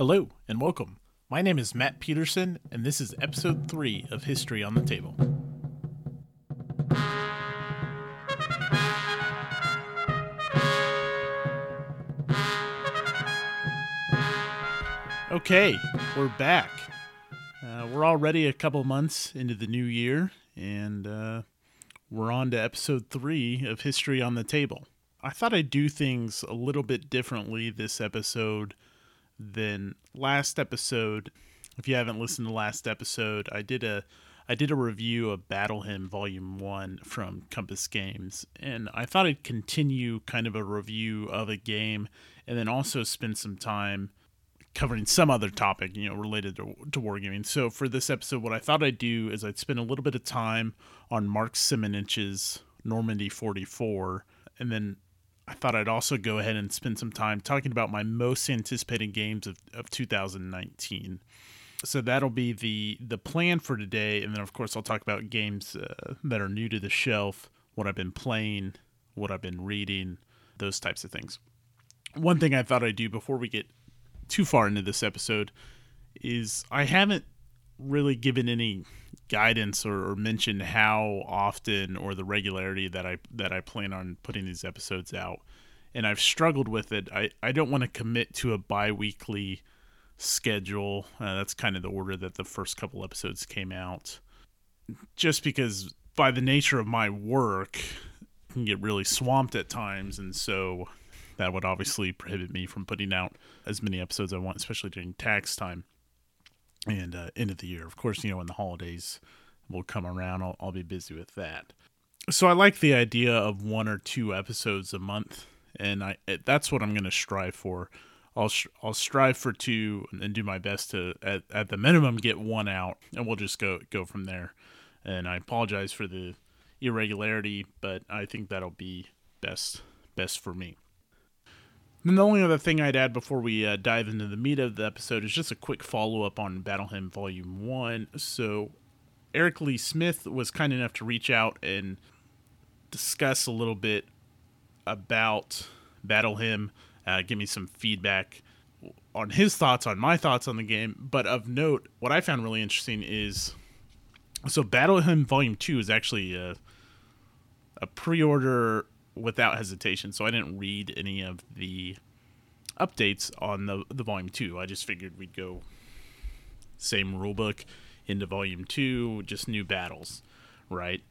Hello and welcome. My name is Matt Peterson, and this is episode 3 of History on the Table. Okay, we're back. Uh, we're already a couple months into the new year, and uh, we're on to episode 3 of History on the Table. I thought I'd do things a little bit differently this episode than last episode. If you haven't listened to last episode, I did a I did a review of Battle Hymn Volume 1 from Compass Games, and I thought I'd continue kind of a review of a game and then also spend some time covering some other topic, you know, related to, to wargaming. So for this episode, what I thought I'd do is I'd spend a little bit of time on Mark Simonitch's Normandy 44, and then I thought I'd also go ahead and spend some time talking about my most anticipated games of, of 2019. So that'll be the the plan for today, and then of course I'll talk about games uh, that are new to the shelf, what I've been playing, what I've been reading, those types of things. One thing I thought I'd do before we get too far into this episode is I haven't really given any guidance or, or mentioned how often or the regularity that I that I plan on putting these episodes out. And I've struggled with it. I, I don't want to commit to a bi-weekly schedule. Uh, that's kind of the order that the first couple episodes came out. Just because by the nature of my work I can get really swamped at times and so that would obviously prohibit me from putting out as many episodes I want, especially during tax time and uh, end of the year. Of course, you know, when the holidays will come around, I'll, I'll be busy with that. So I like the idea of one or two episodes a month, and I that's what I'm going to strive for. I'll I'll strive for two and do my best to at, at the minimum get one out, and we'll just go go from there. And I apologize for the irregularity, but I think that'll be best best for me. And the only other thing I'd add before we uh, dive into the meat of the episode is just a quick follow up on Battle Hymn Volume 1. So, Eric Lee Smith was kind enough to reach out and discuss a little bit about Battle Hymn. uh, give me some feedback on his thoughts, on my thoughts on the game. But of note, what I found really interesting is so Battle Hymn Volume 2 is actually a, a pre order without hesitation. So I didn't read any of the updates on the the volume two. I just figured we'd go same rulebook into volume two, just new battles, right?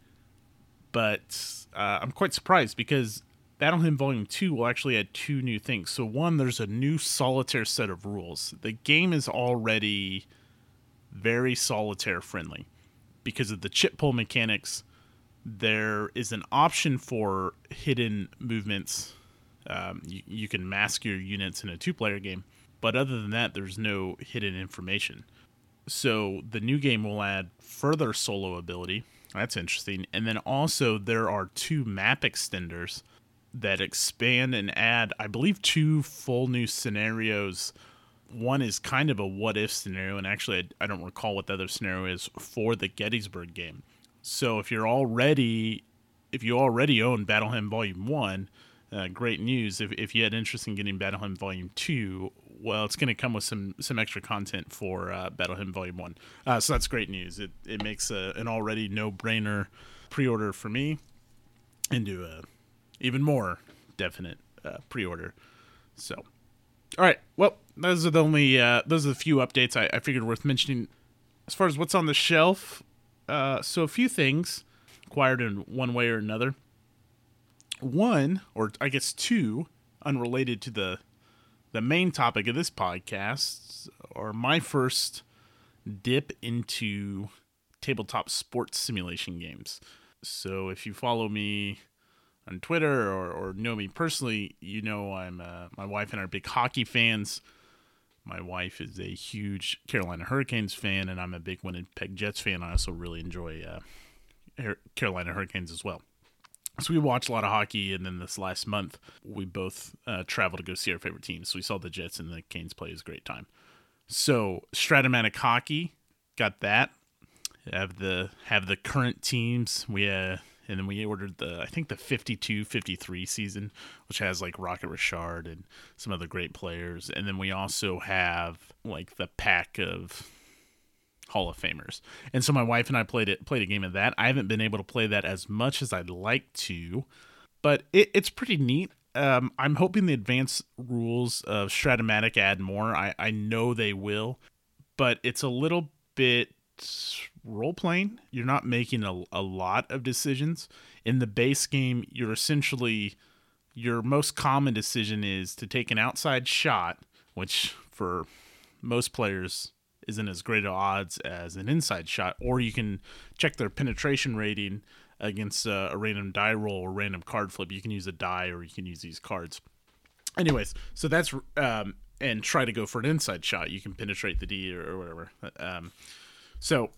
But uh, I'm quite surprised because Battle Hymn Volume 2 will actually add two new things. So, one, there's a new solitaire set of rules. The game is already very solitaire friendly because of the chit pull mechanics there is an option for hidden movements. Um, you, you can mask your units in a two player game, but other than that, there's no hidden information. So the new game will add further solo ability. That's interesting. And then also, there are two map extenders that expand and add, I believe, two full new scenarios. One is kind of a what if scenario, and actually, I, I don't recall what the other scenario is for the Gettysburg game. So if you're already if you already own Battle Hymn Volume One, uh, great news. If, if you had interest in getting Battle Hymn Volume Two, well, it's going to come with some some extra content for uh, Battle Hymn Volume One. Uh, so that's great news. It it makes a, an already no brainer pre order for me into a even more definite uh, pre order. So, all right. Well, those are the only uh, those are the few updates I, I figured worth mentioning. As far as what's on the shelf, uh, so a few things acquired in one way or another. One, or I guess two, unrelated to the the main topic of this podcast, are my first dip into tabletop sports simulation games. So if you follow me on Twitter or, or know me personally, you know I'm uh, my wife and I are big hockey fans. My wife is a huge Carolina Hurricanes fan, and I'm a big Winnipeg Jets fan. I also really enjoy uh, Carolina Hurricanes as well. So we watch a lot of hockey, and then this last month we both uh, traveled to go see our favorite teams. So we saw the Jets and the Canes play. It was a great time. So Strat-O-Matic Hockey got that. Have the have the current teams. We uh, and then we ordered the I think the 52 53 season which has like Rocket Richard and some other great players and then we also have like the pack of Hall of Famers. And so my wife and I played it played a game of that. I haven't been able to play that as much as I'd like to, but it, it's pretty neat. Um, I'm hoping the advanced rules of Strat-O-Matic add more. I, I know they will, but it's a little bit role playing. You're not making a, a lot of decisions. In the base game, you're essentially your most common decision is to take an outside shot, which for most players isn't as great odds as an inside shot, or you can check their penetration rating against a, a random die roll or random card flip. You can use a die or you can use these cards. Anyways, so that's um, and try to go for an inside shot. You can penetrate the D or, or whatever. Um, so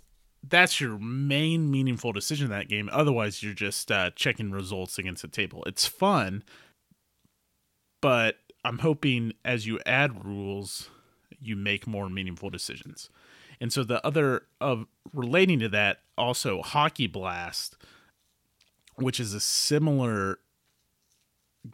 that's your main meaningful decision in that game. Otherwise, you're just uh, checking results against the table. It's fun, but I'm hoping as you add rules, you make more meaningful decisions. And so the other of relating to that, also Hockey Blast, which is a similar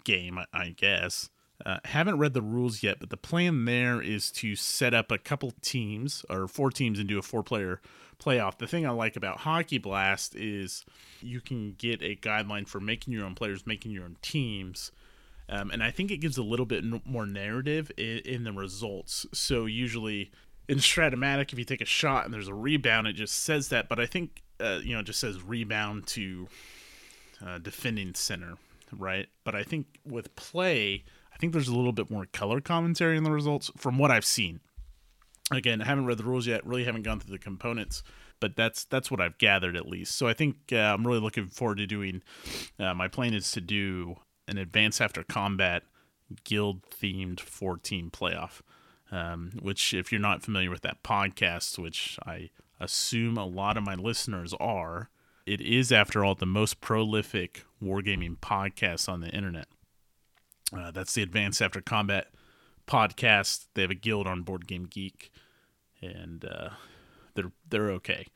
game, I guess. Uh, haven't read the rules yet, but the plan there is to set up a couple teams or four teams and do a four player playoff. The thing I like about Hockey Blast is you can get a guideline for making your own players, making your own teams. Um, and I think it gives a little bit more narrative in, in the results. So usually in Strat-O-Matic, if you take a shot and there's a rebound, it just says that. But I think uh, you know it just says rebound to uh, defending center, right? But I think with play, I think there's a little bit more color commentary in the results from what I've seen. Again, I haven't read the rules yet. Really haven't gone through the components, but that's that's what I've gathered at least. So I think uh, I'm really looking forward to doing. Uh, my plan is to do an advance after combat guild themed 14 playoff. Um, which, if you're not familiar with that podcast, which I assume a lot of my listeners are, it is, after all, the most prolific wargaming podcast on the internet. Uh, that's the Advanced After Combat podcast. They have a guild on Board Game Geek, and uh, they're they're okay.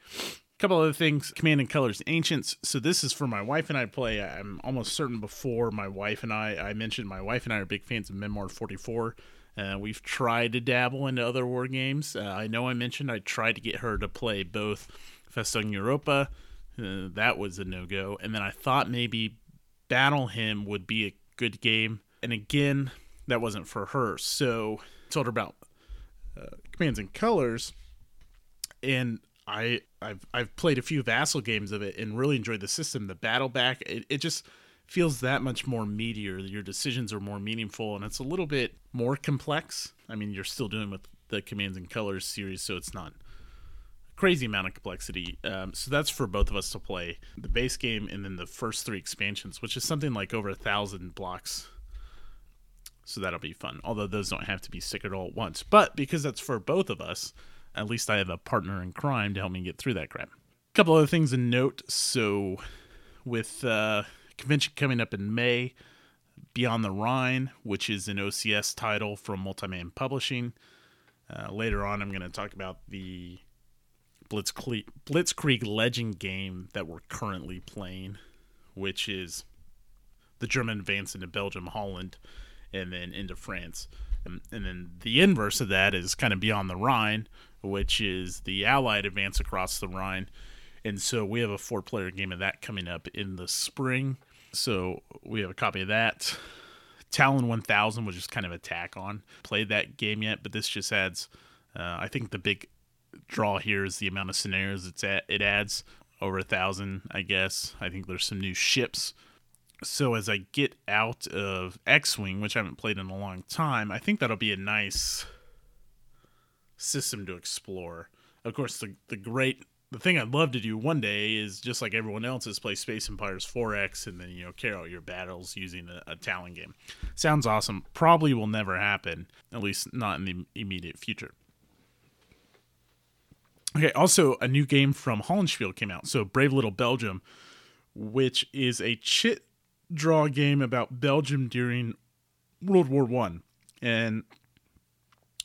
Couple other things. Command and colors ancients. So this is for my wife and i play. I'm almost certain before my wife and i i mentioned my wife and i are big fans of memoir 44 uh, we've tried to dabble into other war games. Uh, i know i mentioned i tried to get her to play both festung europa uh, that was a no-go. And then i thought maybe battle Hymn would be a good game and again that wasn't for her so I told her about uh, commands and colors and I I've I've played a few Vassal games of it and really enjoyed the system. The battle back, it, it just feels that much more meatier. Your decisions are more meaningful and it's a little bit more complex. I mean, you're still doing with the commands and colors series, so it's not crazy amount of complexity. Um, so that's for both of us to play the base game and then the first three expansions, which is something like over a thousand blocks. So that'll be fun. Although those don't have to be stickered all at once, but because that's for both of us, at least I have a partner in crime to help me get through that crap. A couple other things to note. So, with uh, convention coming up in May, Beyond the Rhine, which is an OCS title from Multiman Publishing. Uh, later on, I'm going to talk about the Blitzkrieg, Blitzkrieg Legend game that we're currently playing, which is the German advance into Belgium, Holland, and then into France. And, and then the inverse of that is kind of Beyond the Rhine, which is the Allied advance across the Rhine. And so we have a four player game of that coming up in the spring. So we have a copy of that. Talon 1000, which is kind of a tack on. Played that game yet, but this just adds. Uh, I think the big draw here is the amount of scenarios it's at. It adds over a thousand, I guess. I think there's some new ships. So as I get out of X Wing, which I haven't played in a long time, I think that'll be a nice system to explore. Of course, the the great the thing I'd love to do one day is just like everyone else is play Space Empires 4X and then you know carry out your battles using a, a Talon game. Sounds awesome. Probably will never happen, at least not in the immediate future. Okay, also a new game from Hollandspiele came out. So Brave Little Belgium, which is a chit draw a game about Belgium during World War One, and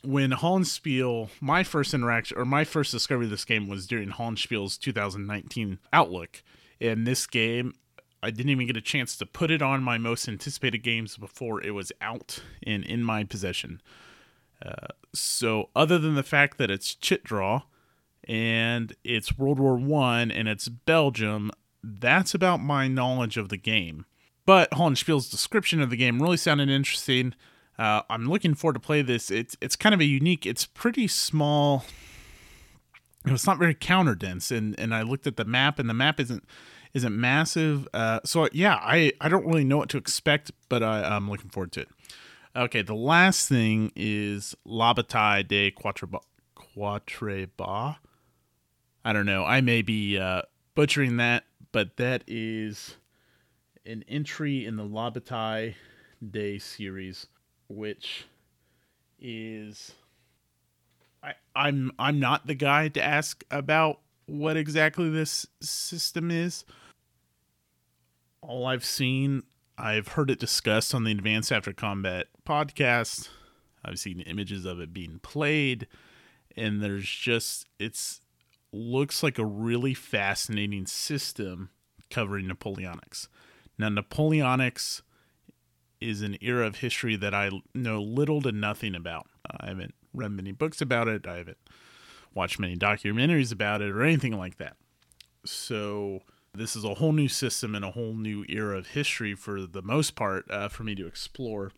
when Hollandspiele, my first interaction or my first discovery of this game was during Hollandspiele's 2019 Outlook. And this game I didn't even get a chance to put it on my most anticipated games before it was out and in my possession. Uh, so, other than the fact that it's chit draw and it's World War One and it's Belgium, that's about my knowledge of the game. But Hollandspiel's description of the game really sounded interesting. Uh, I'm looking forward to play this. It's it's kind of a unique. It's pretty small. It's not very counter dense, and and I looked at the map, and the map isn't isn't massive. Uh, so yeah, I I don't really know what to expect, but I, I'm looking forward to it. Okay, the last thing is La Bataille de Quatre Bras. Quatreba. I don't know. I may be uh, butchering that, but that is an entry in the La Bataille Day series, which is I, I'm I'm not the guy to ask about what exactly this system is. All I've seen, I've heard it discussed on the Advanced After Combat podcast. I've seen images of it being played, and there's just it's looks like a really fascinating system covering Napoleonics. Now, Napoleonics is an era of history that I know little to nothing about. I haven't read many books about it. I haven't watched many documentaries about it or anything like that. So, this is a whole new system and a whole new era of history for the most part uh, for me to explore.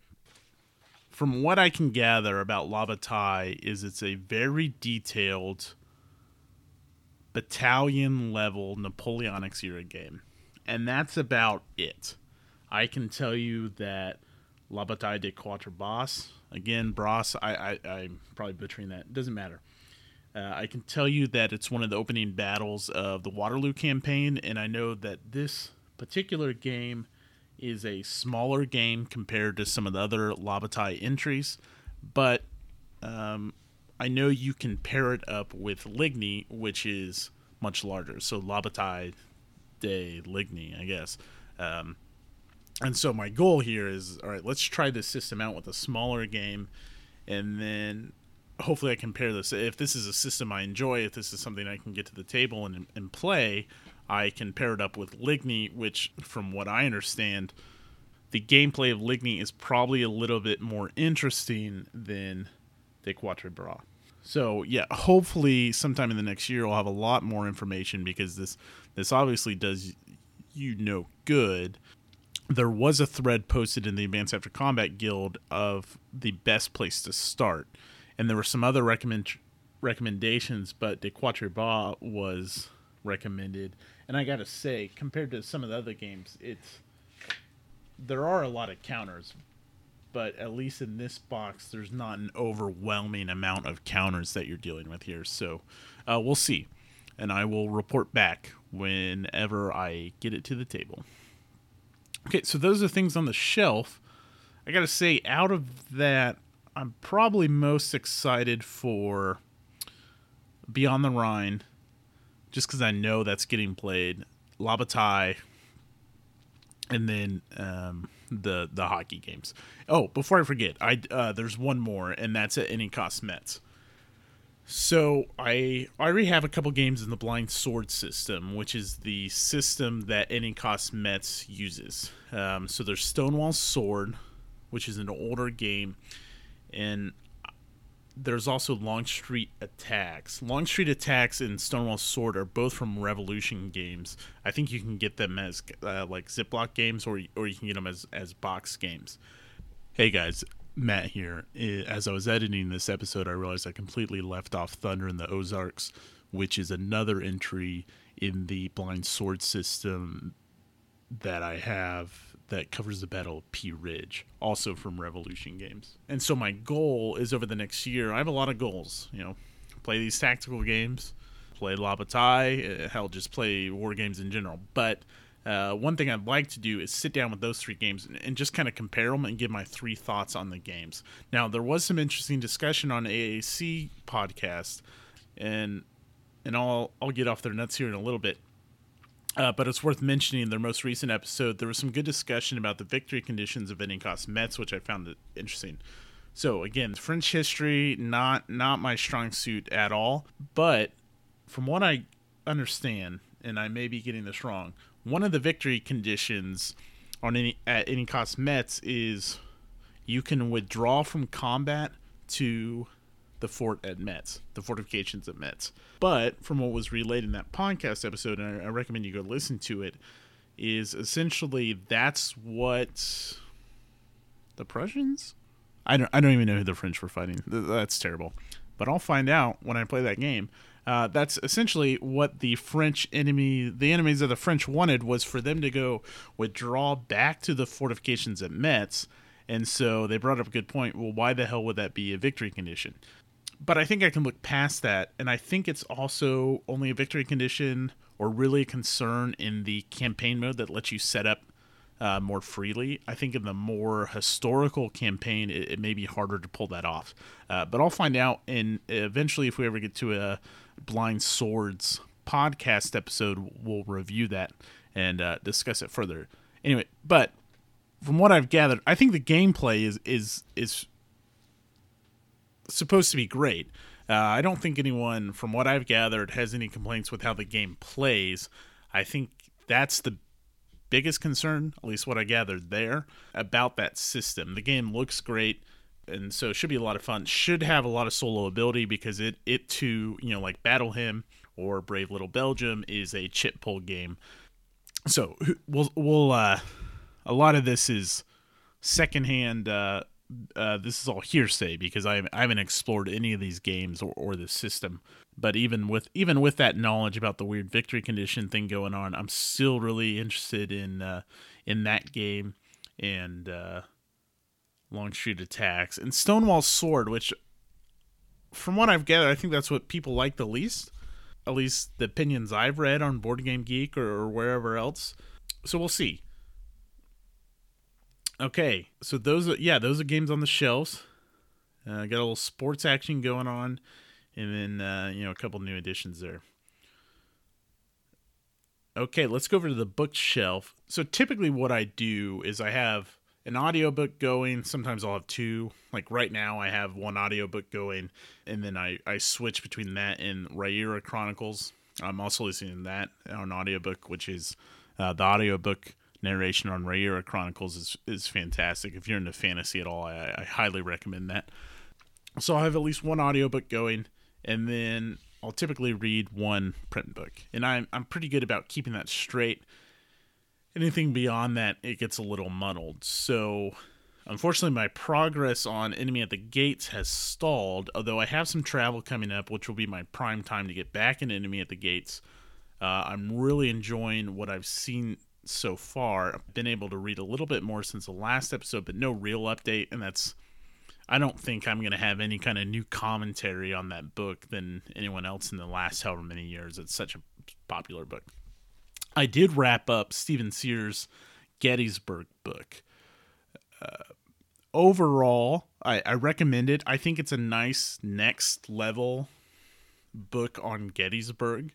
From what I can gather about La Bataille is it's a very detailed battalion level Napoleonic era game and that's about it. I can tell you that La Bataille de Quatre Bras, again, Bras, I, I, I'm probably butchering that. It doesn't matter. Uh, I can tell you that it's one of the opening battles of the Waterloo campaign, and I know that this particular game is a smaller game compared to some of the other La Bataille entries, but um, I know you can pair it up with Ligny, which is much larger. So La Bataille de Ligny, I guess. Um, and so my goal here is all right, let's try this system out with a smaller game, and then hopefully I pair this. If this is a system I enjoy, if this is something I can get to the table and, and play, I can pair it up with Ligny, which, from what I understand, the gameplay of Ligny is probably a little bit more interesting than De Quatre Bras. So yeah, hopefully sometime in the next year we'll have a lot more information because this this obviously does you no good. There was a thread posted in the Advanced After Combat Guild of the best place to start, and there were some other recommend recommendations, but De Quatre Bras was recommended. And I gotta say, compared to some of the other games, it's there are a lot of counters, but at least in this box, there's not an overwhelming amount of counters that you're dealing with here. So uh, we'll see and I will report back whenever I get it to the table. Okay, so those are things on the shelf. I gotta say, out of that, I'm probably most excited for Beyond the Rhine, just because I know that's getting played. La Bataille, and then um, the the hockey games. Oh, before I forget, I uh, there's one more, and that's at any cost Metz. So I I already have a couple games in the blind sword system, which is the system that Cost Metz uses. Um, so there's Stonewall Sword, which is an older game, and there's also Longstreet Attacks. Longstreet Attacks and Stonewall Sword are both from Revolution games. I think you can get them as uh, like Ziploc games, or or you can get them as as box games. Hey guys, Matt here. As I was editing this episode, I realized I completely left off Thunder in the Ozarks, which is another entry in the blind sword system that I have that covers the Battle of Pea Ridge, also from Revolution Games. And so my goal is over the next year, I have a lot of goals, you know, play these tactical games, play La Bataille, uh, hell, just play war games in general. But uh, one thing I'd like to do is sit down with those three games and, and, just kind of compare them and give my three thoughts on the games. Now, there was some interesting discussion on AAC podcast, and and I'll I'll get off their nuts here in a little bit. Uh, but it's worth mentioning their most recent episode. There was some good discussion about the victory conditions of cost Metz, which I found interesting. So again, French history not not my strong suit at all, but from what I understand, and I may be getting this wrong, one of the victory conditions on any at any cost Metz is you can withdraw from combat to the fort at Metz, the fortifications at Metz. But from what was relayed in that podcast episode, and I, I recommend you go listen to it, is essentially that's what the Prussians. I don't. I don't even know who the French were fighting. That's terrible. But I'll find out when I play that game. Uh, that's essentially what the French enemy, the enemies of the French wanted, was for them to go withdraw back to the fortifications at Metz. And so they brought up a good point. Well, why the hell would that be a victory condition? But I think I can look past that, and I think it's also only a victory condition or really a concern in the campaign mode that lets you set up uh, more freely. I think in the more historical campaign, it, it may be harder to pull that off. Uh, but I'll find out, and eventually, if we ever get to a Blind Swords podcast episode, we'll review that and uh, discuss it further. Anyway, but from what I've gathered, I think the gameplay is is is supposed to be great. Uh, I don't think anyone, from what I've gathered, has any complaints with how the game plays. I think that's the biggest concern, at least what I gathered there, about that system. The game looks great, and so it should be a lot of fun. Should have a lot of solo ability because it it too, you know, like Battle Hymn or Brave Little Belgium is a chit pull game. So we'll we'll uh, a lot of this is secondhand. Uh, uh, this is all hearsay because I, I haven't explored any of these games or, or the system. But even with even with that knowledge about the weird victory condition thing going on, I'm still really interested in uh, in that game and uh, Longstreet Attacks and Stonewall Sword, which from what I've gathered, I think that's what people like the least. At least the opinions I've read on Board Game Geek or, or wherever else. So we'll see. Okay, so those are yeah, those are games on the shelves. Uh, got a little sports action going on, and then uh, you know a couple new additions there. Okay, let's go over to the bookshelf. So typically, what I do is I have an audiobook going. Sometimes I'll have two. Like right now, I have one audiobook going, and then I I switch between that and Riyria Chronicles. I'm also listening to that on audiobook, which is uh, the audiobook narration on Riyria Chronicles is is fantastic. If you're into fantasy at all, I, I highly recommend that. So I have at least one audiobook going, and then I'll typically read one print book, and I'm I'm pretty good about keeping that straight. Anything beyond that, it gets a little muddled. So, unfortunately, my progress on Enemy at the Gates has stalled. Although I have some travel coming up, which will be my prime time to get back in Enemy at the Gates. Uh, I'm really enjoying what I've seen so far. I've been able to read a little bit more since the last episode, but no real update. And that's, I don't think I'm going to have any kind of new commentary on that book than anyone else in the last however many years. It's such a popular book. I did wrap up Stephen Sears' Gettysburg book. Uh, overall, I, I recommend it. I think it's a nice next level book on Gettysburg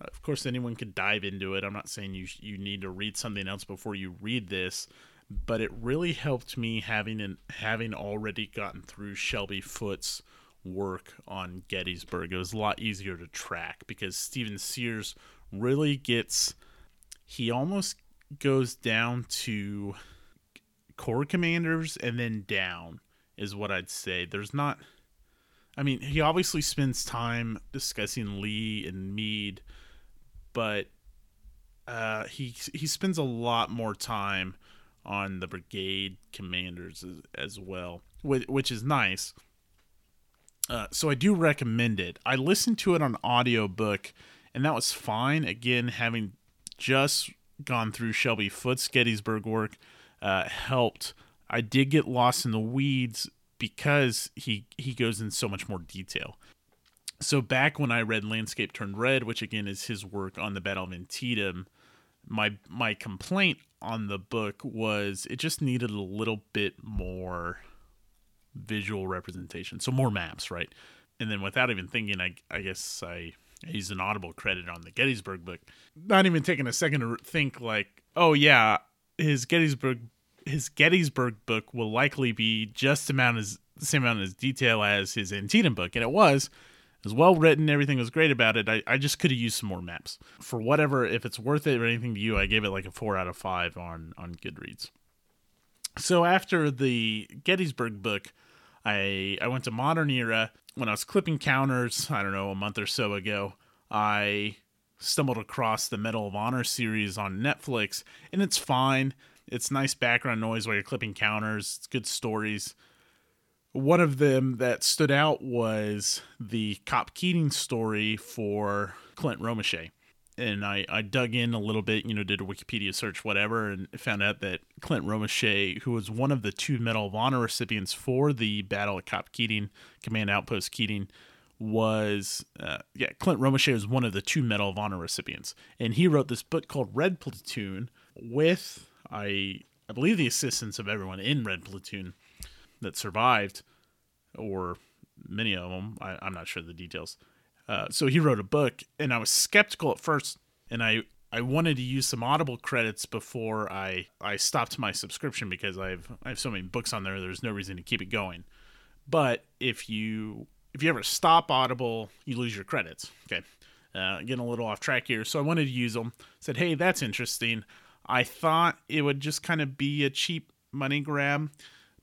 of course, anyone could dive into it. I'm not saying you you need to read something else before you read this, but it really helped me having an, having already gotten through Shelby Foote's work on Gettysburg. It was a lot easier to track because Stephen Sears really gets he almost goes down to corps commanders and then down is what I'd say. There's not I mean, he obviously spends time discussing Lee and Meade but uh, he he spends a lot more time on the brigade commanders as, as well, which, which is nice. Uh, so I do recommend it. I listened to it on audiobook and that was fine. Again, having just gone through Shelby Foote's Gettysburg work uh, helped. I did get lost in the weeds because he he goes in so much more detail so back when I read Landscape Turned Red, which again is his work on the Battle of Antietam, my my complaint on the book was it just needed a little bit more visual representation, so more maps, right? And then without even thinking, I I guess I used an audible credit on the Gettysburg book, not even taking a second to think like, oh yeah, his Gettysburg his Gettysburg book will likely be just amount as the same amount as detail as his Antietam book, and it was Was well written, everything was great about it. I, I just could have used some more maps. For whatever, if it's worth it or anything to you, I gave it like a four out of five on on Goodreads. So after the Gettysburg book, I I went to Modern Era when I was clipping counters. I don't know a month or so ago. I stumbled across the Medal of Honor series on Netflix, and it's fine. It's nice background noise while you're clipping counters. It's good stories. One of them that stood out was the Cop Keating story for Clint Romesha. And I, I dug in a little bit, you know, did a Wikipedia search, whatever, and found out that Clint Romesha, who was one of the two Medal of Honor recipients for the Battle of Cop Keating, Command Outpost Keating, was uh, yeah Clint Romesha was one of the two Medal of Honor recipients, and he wrote this book called Red Platoon with I I believe the assistance of everyone in Red Platoon that survived, or many of them. I, am not sure the details. Uh, so he wrote a book, and I was skeptical at first, and I I wanted to use some Audible credits before I I stopped my subscription because I've I have so many books on there. There's no reason to keep it going. But if you if you ever stop Audible, you lose your credits. Okay, uh, getting a little off track here. So I wanted to use them. Said, hey, that's interesting. I thought it would just kind of be a cheap money grab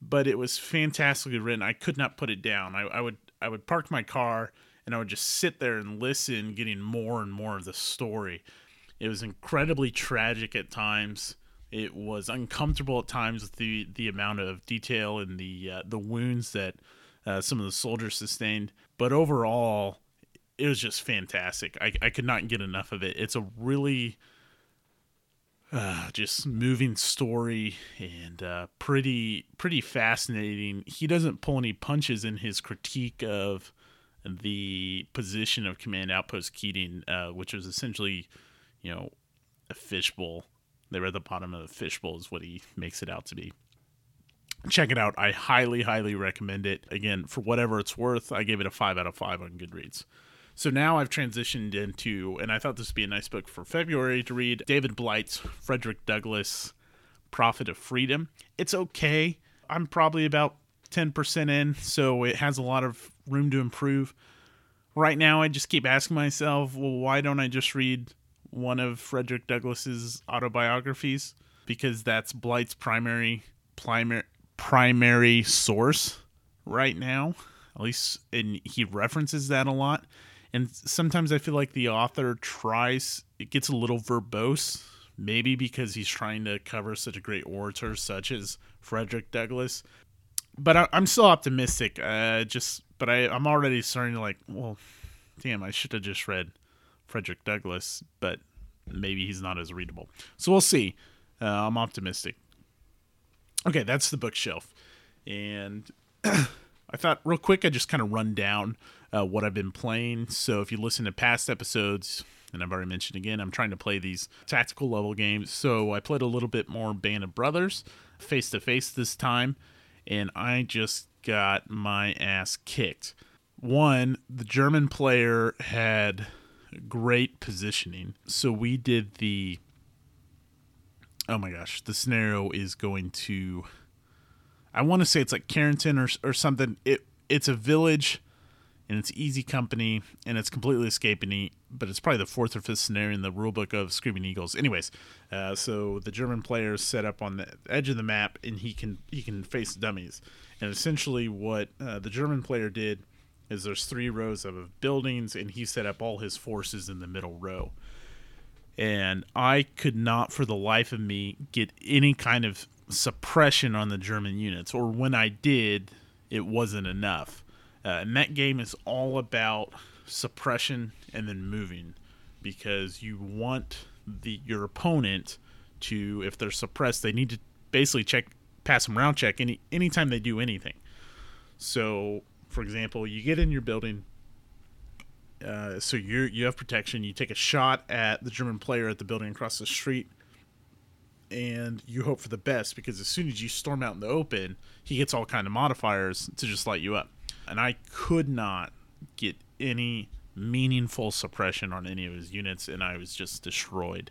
but it was fantastically written. I could not put it down. I, I would I would park my car and I would just sit there and listen, getting more and more of the story. It was incredibly tragic at times. It was uncomfortable at times with the the amount of detail and the uh, the wounds that uh, some of the soldiers sustained. But overall, it was just fantastic. I, I could not get enough of it. It's a really uh, just moving story and uh, pretty pretty fascinating. He doesn't pull any punches in his critique of the position of Command Outpost Keating, uh, which was essentially, you know, a fishbowl. They were at the bottom of the fishbowl, is what he makes it out to be. Check it out. I highly, highly recommend it. Again, for whatever it's worth, I gave it a five out of five on Goodreads. So now I've transitioned into, and I thought this would be a nice book for February to read David Blight's Frederick Douglass, Prophet of Freedom. It's okay. I'm probably about 10% in, so it has a lot of room to improve. Right now, I just keep asking myself, well, why don't I just read one of Frederick Douglass's autobiographies? Because that's Blight's primary primary primary source right now. At least, and he references that a lot and sometimes I feel like the author tries it gets a little verbose, maybe because he's trying to cover such a great orator such as Frederick Douglass. But I, am still optimistic. Uh, just but I I'm already starting to like, well, damn, I should have just read Frederick Douglass, but maybe he's not as readable. So we'll see. Uh, I'm optimistic. Okay, that's the bookshelf, and I thought real quick I'd just kind of run down uh, what I've been playing. So if you listen to past episodes, and I've already mentioned again, I'm trying to play these tactical level games. So I played a little bit more Band of Brothers face to face this time, and I just got my ass kicked. One, the German player had great positioning. So we did the. Oh my gosh, the scenario is going to. I want to say it's like Carrington or, or something. It It's a village and it's easy company and it's completely escaping me but it's probably the fourth or fifth scenario in the rulebook of screaming eagles. Anyways uh, so the german player is set up on the edge of the map and he can he can face dummies. And essentially what uh, the german player did is there's three rows of buildings and he set up all his forces in the middle row. And i could not for the life of me get any kind of suppression on the german units or when i did it wasn't enough uh, and that game is all about suppression and then moving because you want the your opponent to if they're suppressed they need to basically check pass them round check any anytime they do anything. So for example you get in your building uh, so you you have protection. You take a shot at the german player at the building across the street and you hope for the best because as soon as you storm out in the open he gets all kind of modifiers to just light you up and I could not get any meaningful suppression on any of his units, and I was just destroyed.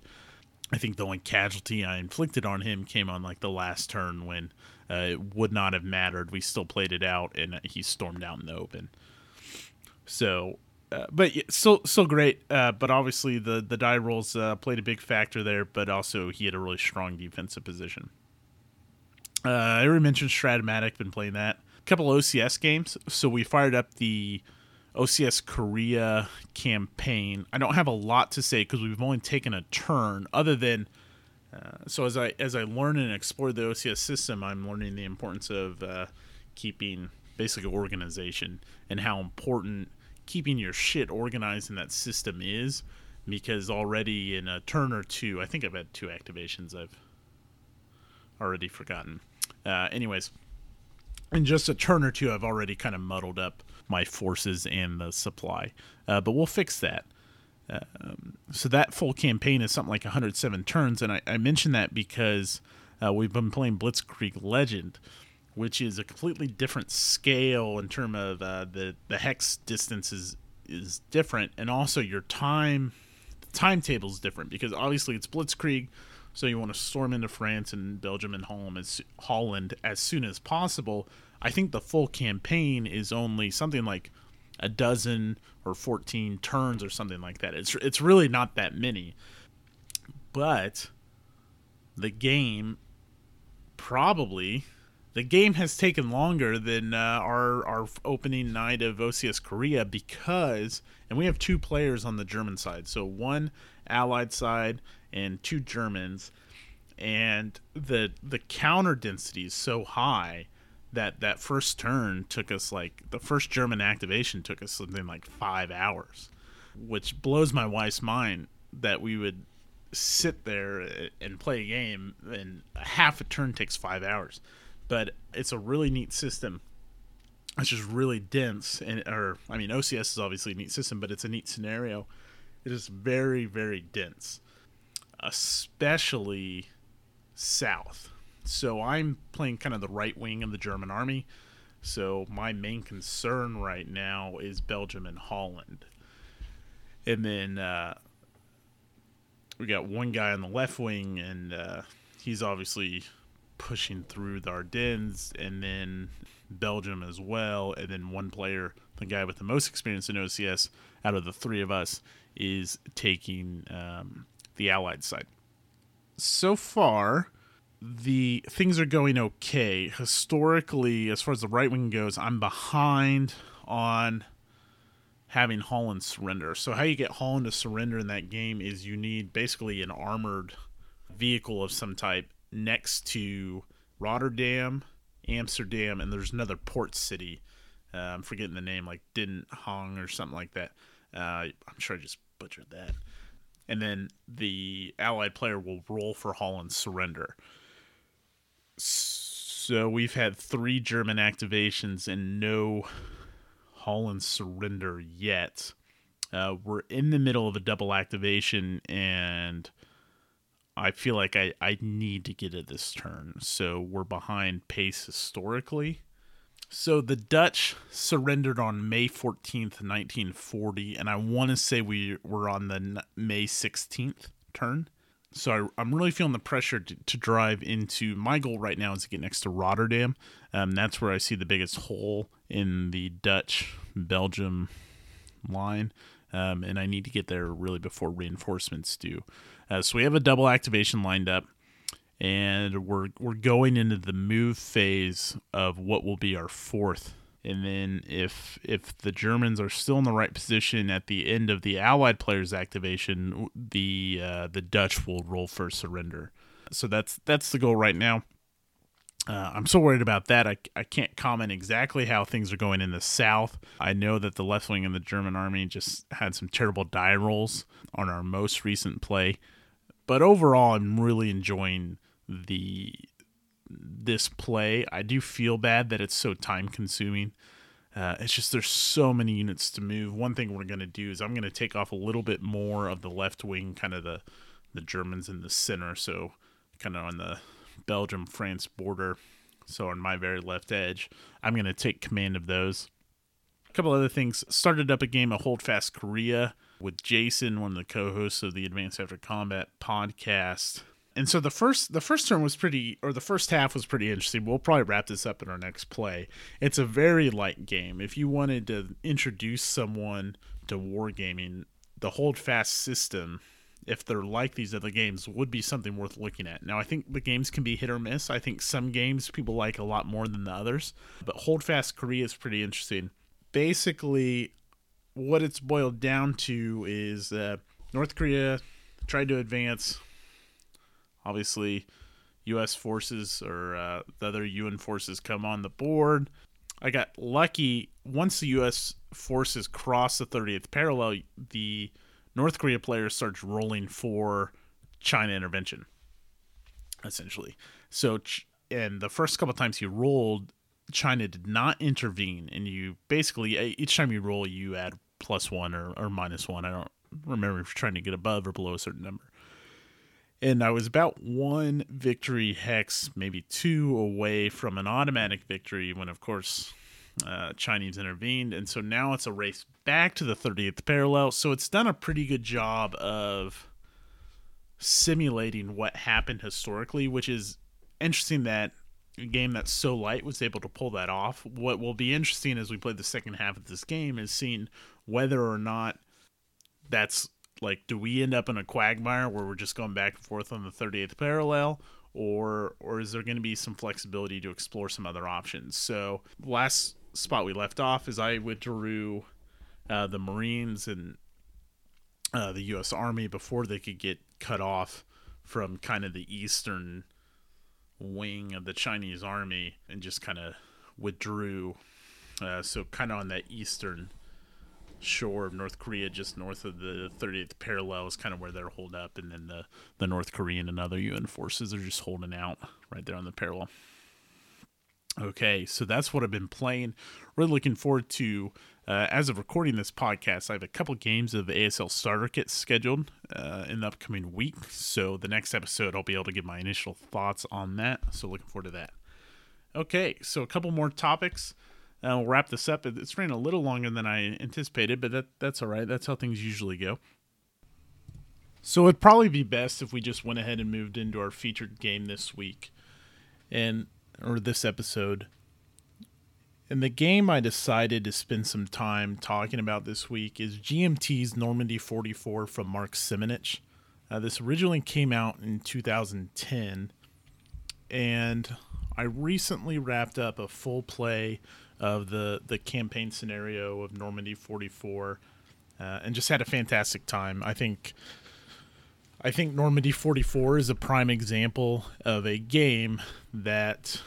I think the only casualty I inflicted on him came on like the last turn when uh, it would not have mattered. We still played it out, and he stormed out in the open. So uh, but still still great. Uh, but obviously the the die rolls uh, played a big factor there. But also he had a really strong defensive position. Uh, I already mentioned Strat-O-Matic. Been playing that. Couple OCS games. So we fired up the OCS Korea campaign. I don't have a lot to say because we've only taken a turn. Other than uh, so as I as I learn and explore the OCS system, I'm learning the importance of uh, keeping basic organization and how important keeping your shit organized in that system is. Because already in a turn or two, I think I've had two activations. I've already forgotten. Uh, anyways, in just a turn or two, I've already kind of muddled up my forces and the supply. Uh, but we'll fix that. Um, so that full campaign is something like 107 turns, and I, I mention that because uh, we've been playing Blitzkrieg Legend, which is a completely different scale in terms of uh, the the hex distance is is different, and also your time timetable is different because obviously it's Blitzkrieg, so you want to storm into France and Belgium and Holland as, Holland as soon as possible. I think the full campaign is only something like a dozen or 14 turns or something like that. It's it's really not that many. But the game probably the game has taken longer than uh, our our opening night of OCS Korea because and we have two players on the German side. So one allied side and two Germans and the the counter density is so high that that first turn took us like the first German activation took us something like five hours, which blows my wife's mind that we would sit there and play a game and half a turn takes five hours. But it's a really neat system. It's just really dense, and or I mean OCS is obviously a neat system, but it's a neat scenario. It is very very dense, especially south so I'm playing kind of the right wing of the German army. So my main concern right now is Belgium and Holland. And then uh, we got one guy on the left wing, and uh, he's obviously pushing through the Ardennes, and then Belgium as well. And then one player, the guy with the most experience in OCS out of the three of us, is taking um, the Allied side. So far, the things are going okay. Historically, as far as the right wing goes, I'm behind on having Holland surrender. So how you get Holland to surrender in that game is you need basically an armored vehicle of some type next to Rotterdam, Amsterdam, and there's another port city. Uh, I'm forgetting the name, like Didn't Hong or something like that. Uh, I'm sure I just butchered that. And then the allied player will roll for Holland's surrender. So we've had three German activations and no Holland surrender yet. Uh, we're in the middle of a double activation, and I feel like I, I need to get it this turn. So we're behind pace historically. So the Dutch surrendered on May 14th, 1940, and I want to say we were on the May 16th turn so I, am really feeling the pressure to, to, drive into my goal right now is to get next to Rotterdam. Um, that's where I see the biggest hole in the Dutch Belgium line, um, and I need to get there really before reinforcements do. Uh, so we have a double activation lined up, and we're we're going into the move phase of what will be our fourth and then if if the Germans are still in the right position at the end of the Allied player's activation, the uh, the Dutch will roll for surrender. So that's that's the goal right now. Uh, I'm so worried about that. I, I can't comment exactly how things are going in the south. I know that the left wing of the German army just had some terrible die rolls on our most recent play, but overall, I'm really enjoying the this play. I do feel bad that it's so time consuming. Uh, it's just there's so many units to move. One thing we're to do is I'm to take off a little bit more of the left wing, kind of the the Germans in the center, so kind of on the Belgium France border. So on my very left edge, I'm to take command of those. A couple other things. Started up a game of Holdfast Korea with Jason, one of the co-hosts of the Advanced After Combat podcast And so the first the first turn was pretty or the first half was pretty interesting. We'll probably wrap this up in our next play. It's a very light game. If you wanted to introduce someone to wargaming, the hold fast system, if they're like these other games, would be something worth looking at. Now I think the games can be hit or miss. I think some games people like a lot more than the others, but hold fast Korea is pretty interesting. Basically, what it's boiled down to is uh, North Korea tried to advance Obviously, U.S. forces or uh, the other UN forces come on the board. I got lucky once the U.S. forces cross the 30th parallel, the North Korea player starts rolling for China intervention, essentially. So, and the first couple times he rolled, China did not intervene, and you basically each time you roll, you add plus one or, or minus one. I don't remember if you're trying to get above or below a certain number and I was about one victory hex, maybe two away from an automatic victory when, of course, uh, Chinese intervened. And so now it's a race back to the 30th parallel. So it's done a pretty good job of simulating what happened historically, which is interesting that a game that's so light was able to pull that off. What will be interesting as we play the second half of this game is seeing whether or not that's like do we end up in a quagmire where we're just going back and forth on the 38th parallel? Or or is there going to be some flexibility to explore some other options? So last spot we left off is i withdrew uh, the marines and uh, the u.s army before they could get cut off from kind of the eastern wing of the chinese army and just kind of withdrew uh, so kind of on that eastern shore of North Korea, just north of the 30th parallel, is kind of where they're holed up, and then the the North Korean and other UN forces are just holding out right there on the parallel. Okay, so that's what I've been playing. Really looking forward to. Uh, as of recording this podcast, I have a couple games of ASL starter kits scheduled uh, in the upcoming week. So the next episode, I'll be able to give my initial thoughts on that. So looking forward to that. Okay, so a couple more topics. Uh, we'll wrap this up. It's ran a little longer than I anticipated, but that that's all right. That's how things usually go. So it'd probably be best if we just went ahead and moved into our featured game this week, and or this episode. And the game I decided to spend some time talking about this week is GMT's Normandy 44 from Mark Simonitch. Uh, this originally came out in 2010, and I recently wrapped up a full play of the the campaign scenario of Normandy 44, uh, and just had a fantastic time. I think. I think Normandy 44 is a prime example of a game that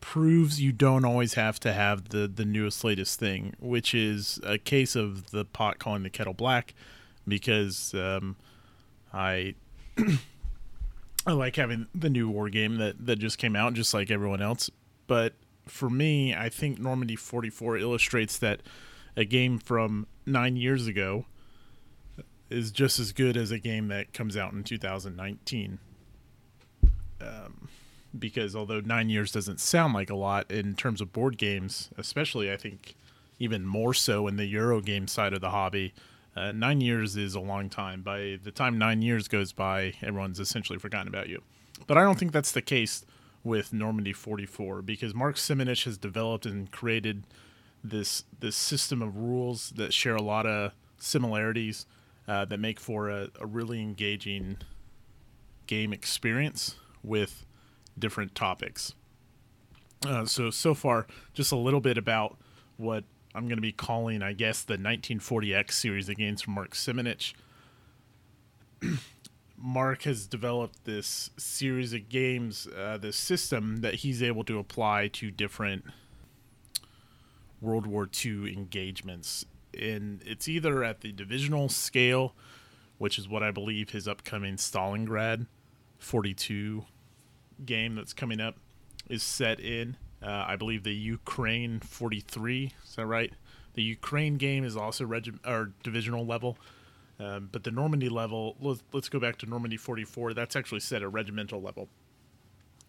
proves you don't always have to have the the newest latest thing, which is a case of the pot calling the kettle black, because um, I I like having the new war game that that just came out, just like everyone else. But for me, I think Normandy 44 illustrates that a game from nine years ago is just as good as a game that comes out in 2019. Um, because although nine years doesn't sound like a lot in terms of board games, especially I think even more so in the Euro game side of the hobby, uh, nine years is a long time. By the time nine years goes by, everyone's essentially forgotten about you. But I don't think that's the case with Normandy 44 because Mark Simonitch has developed and created this this system of rules that share a lot of similarities uh, that make for a, a really engaging game experience with different topics. Uh, so so far, just a little bit about what I'm going to be calling, I guess, the 1940X series of games from Mark Simonitch. Mark has developed this series of games, uh, this system that he's able to apply to different World War II engagements. And it's either at the divisional scale, which is what I believe his upcoming Stalingrad 42 game that's coming up is set in. Uh, I believe the Ukraine 43, is that right? The Ukraine game is also regi- or divisional level. Um, but the Normandy level, let's, let's go back to Normandy 44. That's actually set at regimental level.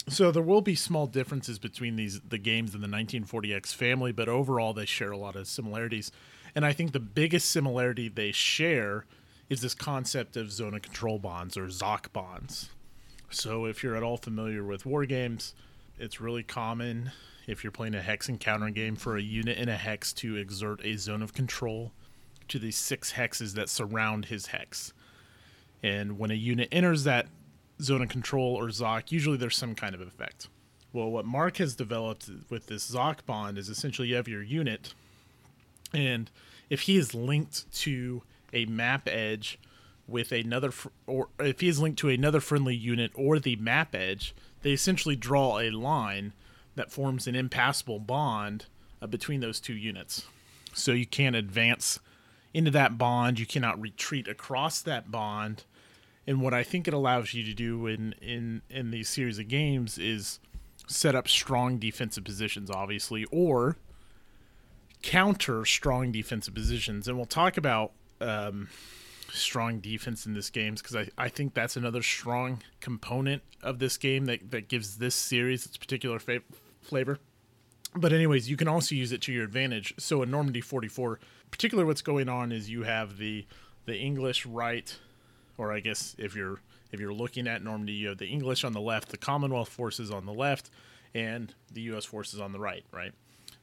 So there will be small differences between these the games in the 1940X family, but overall they share a lot of similarities. And I think the biggest similarity they share is this concept of zone of control bonds or ZOC bonds. So if you're at all familiar with war games, it's really common if you're playing a hex and counter game for a unit in a hex to exert a zone of control to the six hexes that surround his hex. And when a unit enters that zone of control or ZOC, usually there's some kind of effect. Well, what Mark has developed with this ZOC bond is essentially you have your unit, and if he is linked to a map edge with another, fr- or if he is linked to another friendly unit or the map edge, they essentially draw a line that forms an impassable bond uh, between those two units. So you can't advance into that bond, you cannot retreat across that bond. And what I think it allows you to do in in in these series of games is set up strong defensive positions, obviously, or counter strong defensive positions. And we'll talk about um, strong defense in this game because I, I think that's another strong component of this game that, that gives this series its particular fa- flavor. But anyways, you can also use it to your advantage. So in Normandy 44, particularly what's going on is you have the the English right, or I guess if you're if you're looking at Normandy, you have the English on the left, the Commonwealth forces on the left, and the U.S. forces on the right. Right,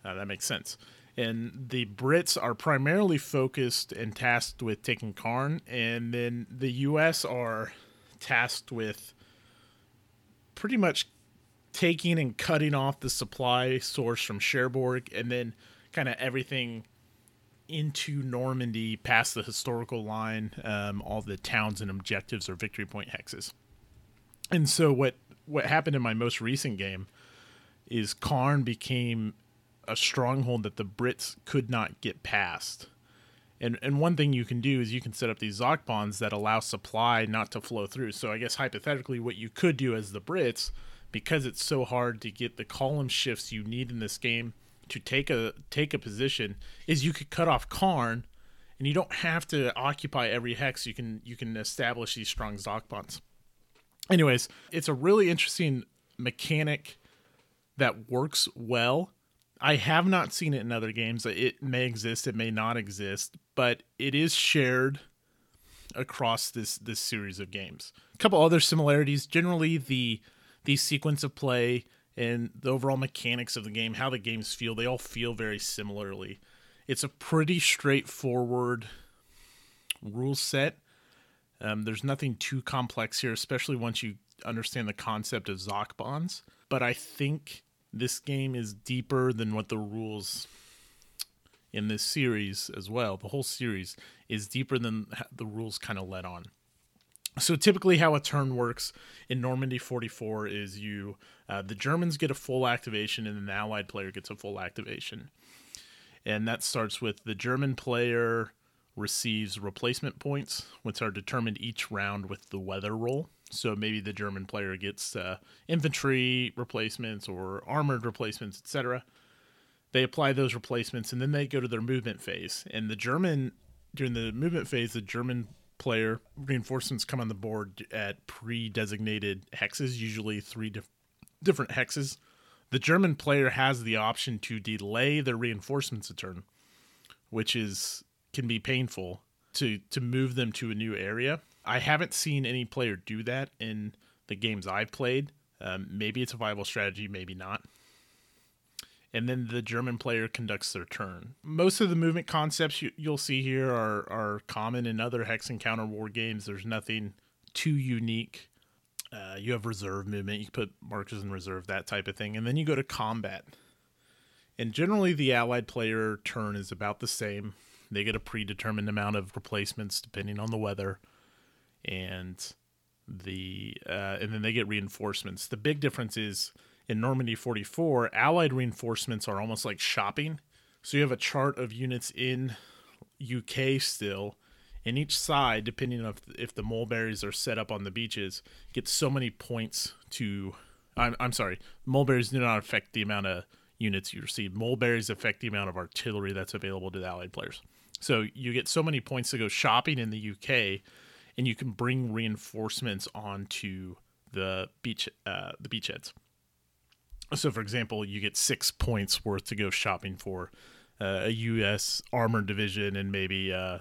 uh, that makes sense. And the Brits are primarily focused and tasked with taking Caen, and then the U.S. are tasked with pretty much taking and cutting off the supply source from Cherbourg, and then kind of everything into Normandy past the historical line, um, all the towns and objectives are victory point hexes. And so what what happened in my most recent game is Caen became a stronghold that the Brits could not get past. And and one thing you can do is you can set up these ZOC bonds that allow supply not to flow through. So I guess hypothetically what you could do as the Brits, because it's so hard to get the column shifts you need in this game to take a take a position, is you could cut off Caen and you don't have to occupy every hex. You can you can establish these strong ZOC bonds. Anyways, it's a really interesting mechanic that works well I have not seen it in other games. It may exist, it may not exist, but it is shared across this this series of games. A couple other similarities. Generally, the the sequence of play and the overall mechanics of the game, how the games feel, they all feel very similarly. It's a pretty straightforward rule set. Um, there's nothing too complex here, especially once you understand the concept of ZOC bonds. But I think this game is deeper than what the rules in this series as well. The whole series is deeper than the rules kind of let on. So typically, how a turn works in Normandy 44 is you uh, the Germans get a full activation and then the Allied player gets a full activation, and that starts with the German player receives replacement points, which are determined each round with the weather roll. So maybe the German player gets uh, infantry replacements or armored replacements, etc. They apply those replacements and then they go to their movement phase. And the German, during the movement phase, the German player reinforcements come on the board at pre designated hexes, usually three dif- different hexes. The German player has the option to delay their reinforcements a turn, which is can be painful to to move them to a new area I haven't seen any player do that in the games I've played. Um, maybe it's a viable strategy, maybe not. And then the German player conducts their turn. Most of the movement concepts you, will see here are, are common in other hex and counter war games. There's nothing too unique. Uh, you have reserve movement. You put markers in reserve, that type of thing. And then you go to combat. And generally, the allied player turn is about the same. They get a predetermined amount of replacements depending on the weather and the uh, and then they get reinforcements. The big difference is in Normandy 44, Allied reinforcements are almost like shopping. So you have a chart of units in UK still, and each side, depending on if, the mulberries are set up on the beaches, gets so many points to. I'm, I'm sorry, mulberries do not affect the amount of units you receive. Mulberries affect the amount of artillery that's available to the Allied players. So you get so many points to go shopping in the UK and you can bring reinforcements onto the beach uh, the beachheads. So, for example, you get six points worth to go shopping for uh, a U.S. armored division and maybe uh,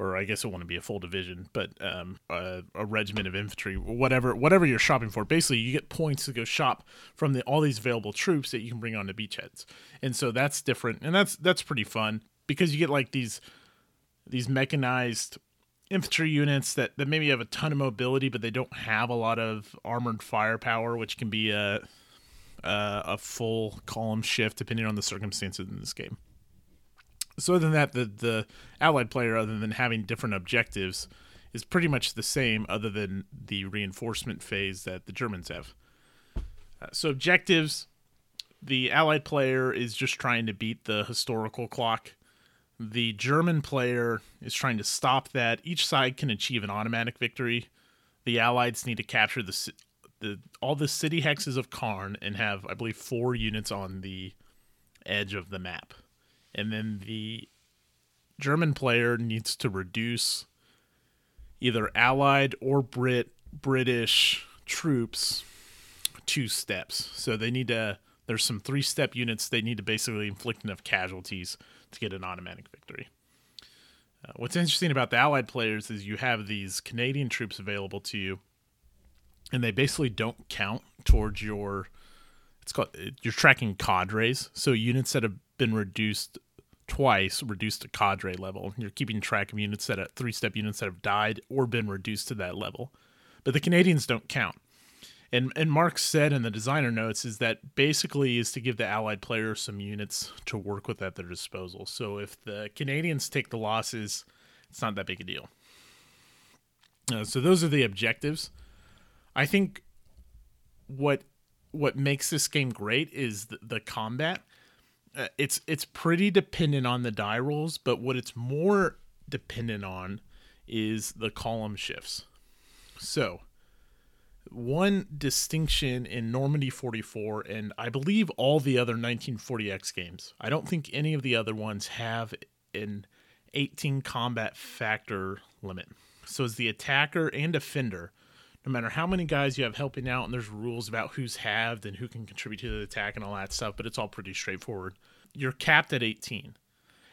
or I guess it wouldn't be a full division, but um, a, a, regiment of infantry, whatever whatever you're shopping for. Basically, you get points to go shop from the, all these available troops that you can bring onto beachheads, and so that's different, and that's that's pretty fun because you get like these these mechanized infantry units that, that maybe have a ton of mobility, but they don't have a lot of armored firepower, which can be a a, a full column shift depending on the circumstances in this game so other than that, the the allied player, other than having different objectives, is pretty much the same, other than the reinforcement phase that the Germans have. Uh, so objectives, the allied player is just trying to beat the historical clock. The German player is trying to stop that. Each side can achieve an automatic victory. The Allies need to capture the the all the city hexes of Caen and have, I believe, four units on the edge of the map and then the German player needs to reduce either Allied or Brit British troops two steps. So they need to. There's some three step units. They need to basically inflict enough casualties to get an automatic victory. Uh, what's interesting about the Allied players is you have these Canadian troops available to you, and they basically don't count towards your. It's called you're tracking cadres, so units that have been reduced twice, reduced to cadre level. You're keeping track of units that have three step units that have died or been reduced to that level. But the Canadians don't count. And and Mark said in the designer notes is that basically is to give the allied player some units to work with at their disposal. So if the Canadians take the losses, it's not that big a deal. Uh, so those are the objectives. I think what what makes this game great is the, the combat uh, it's it's pretty dependent on the die rolls, but what it's more dependent on is the column shifts. So, one distinction in Normandy 44 and I believe all the other 1940X games. I don't think any of the other ones have an 18 combat factor limit. So as the attacker and defender, no matter how many guys you have helping out, and there's rules about who's halved and who can contribute to the attack and all that stuff, but it's all pretty straightforward. You're capped at 18.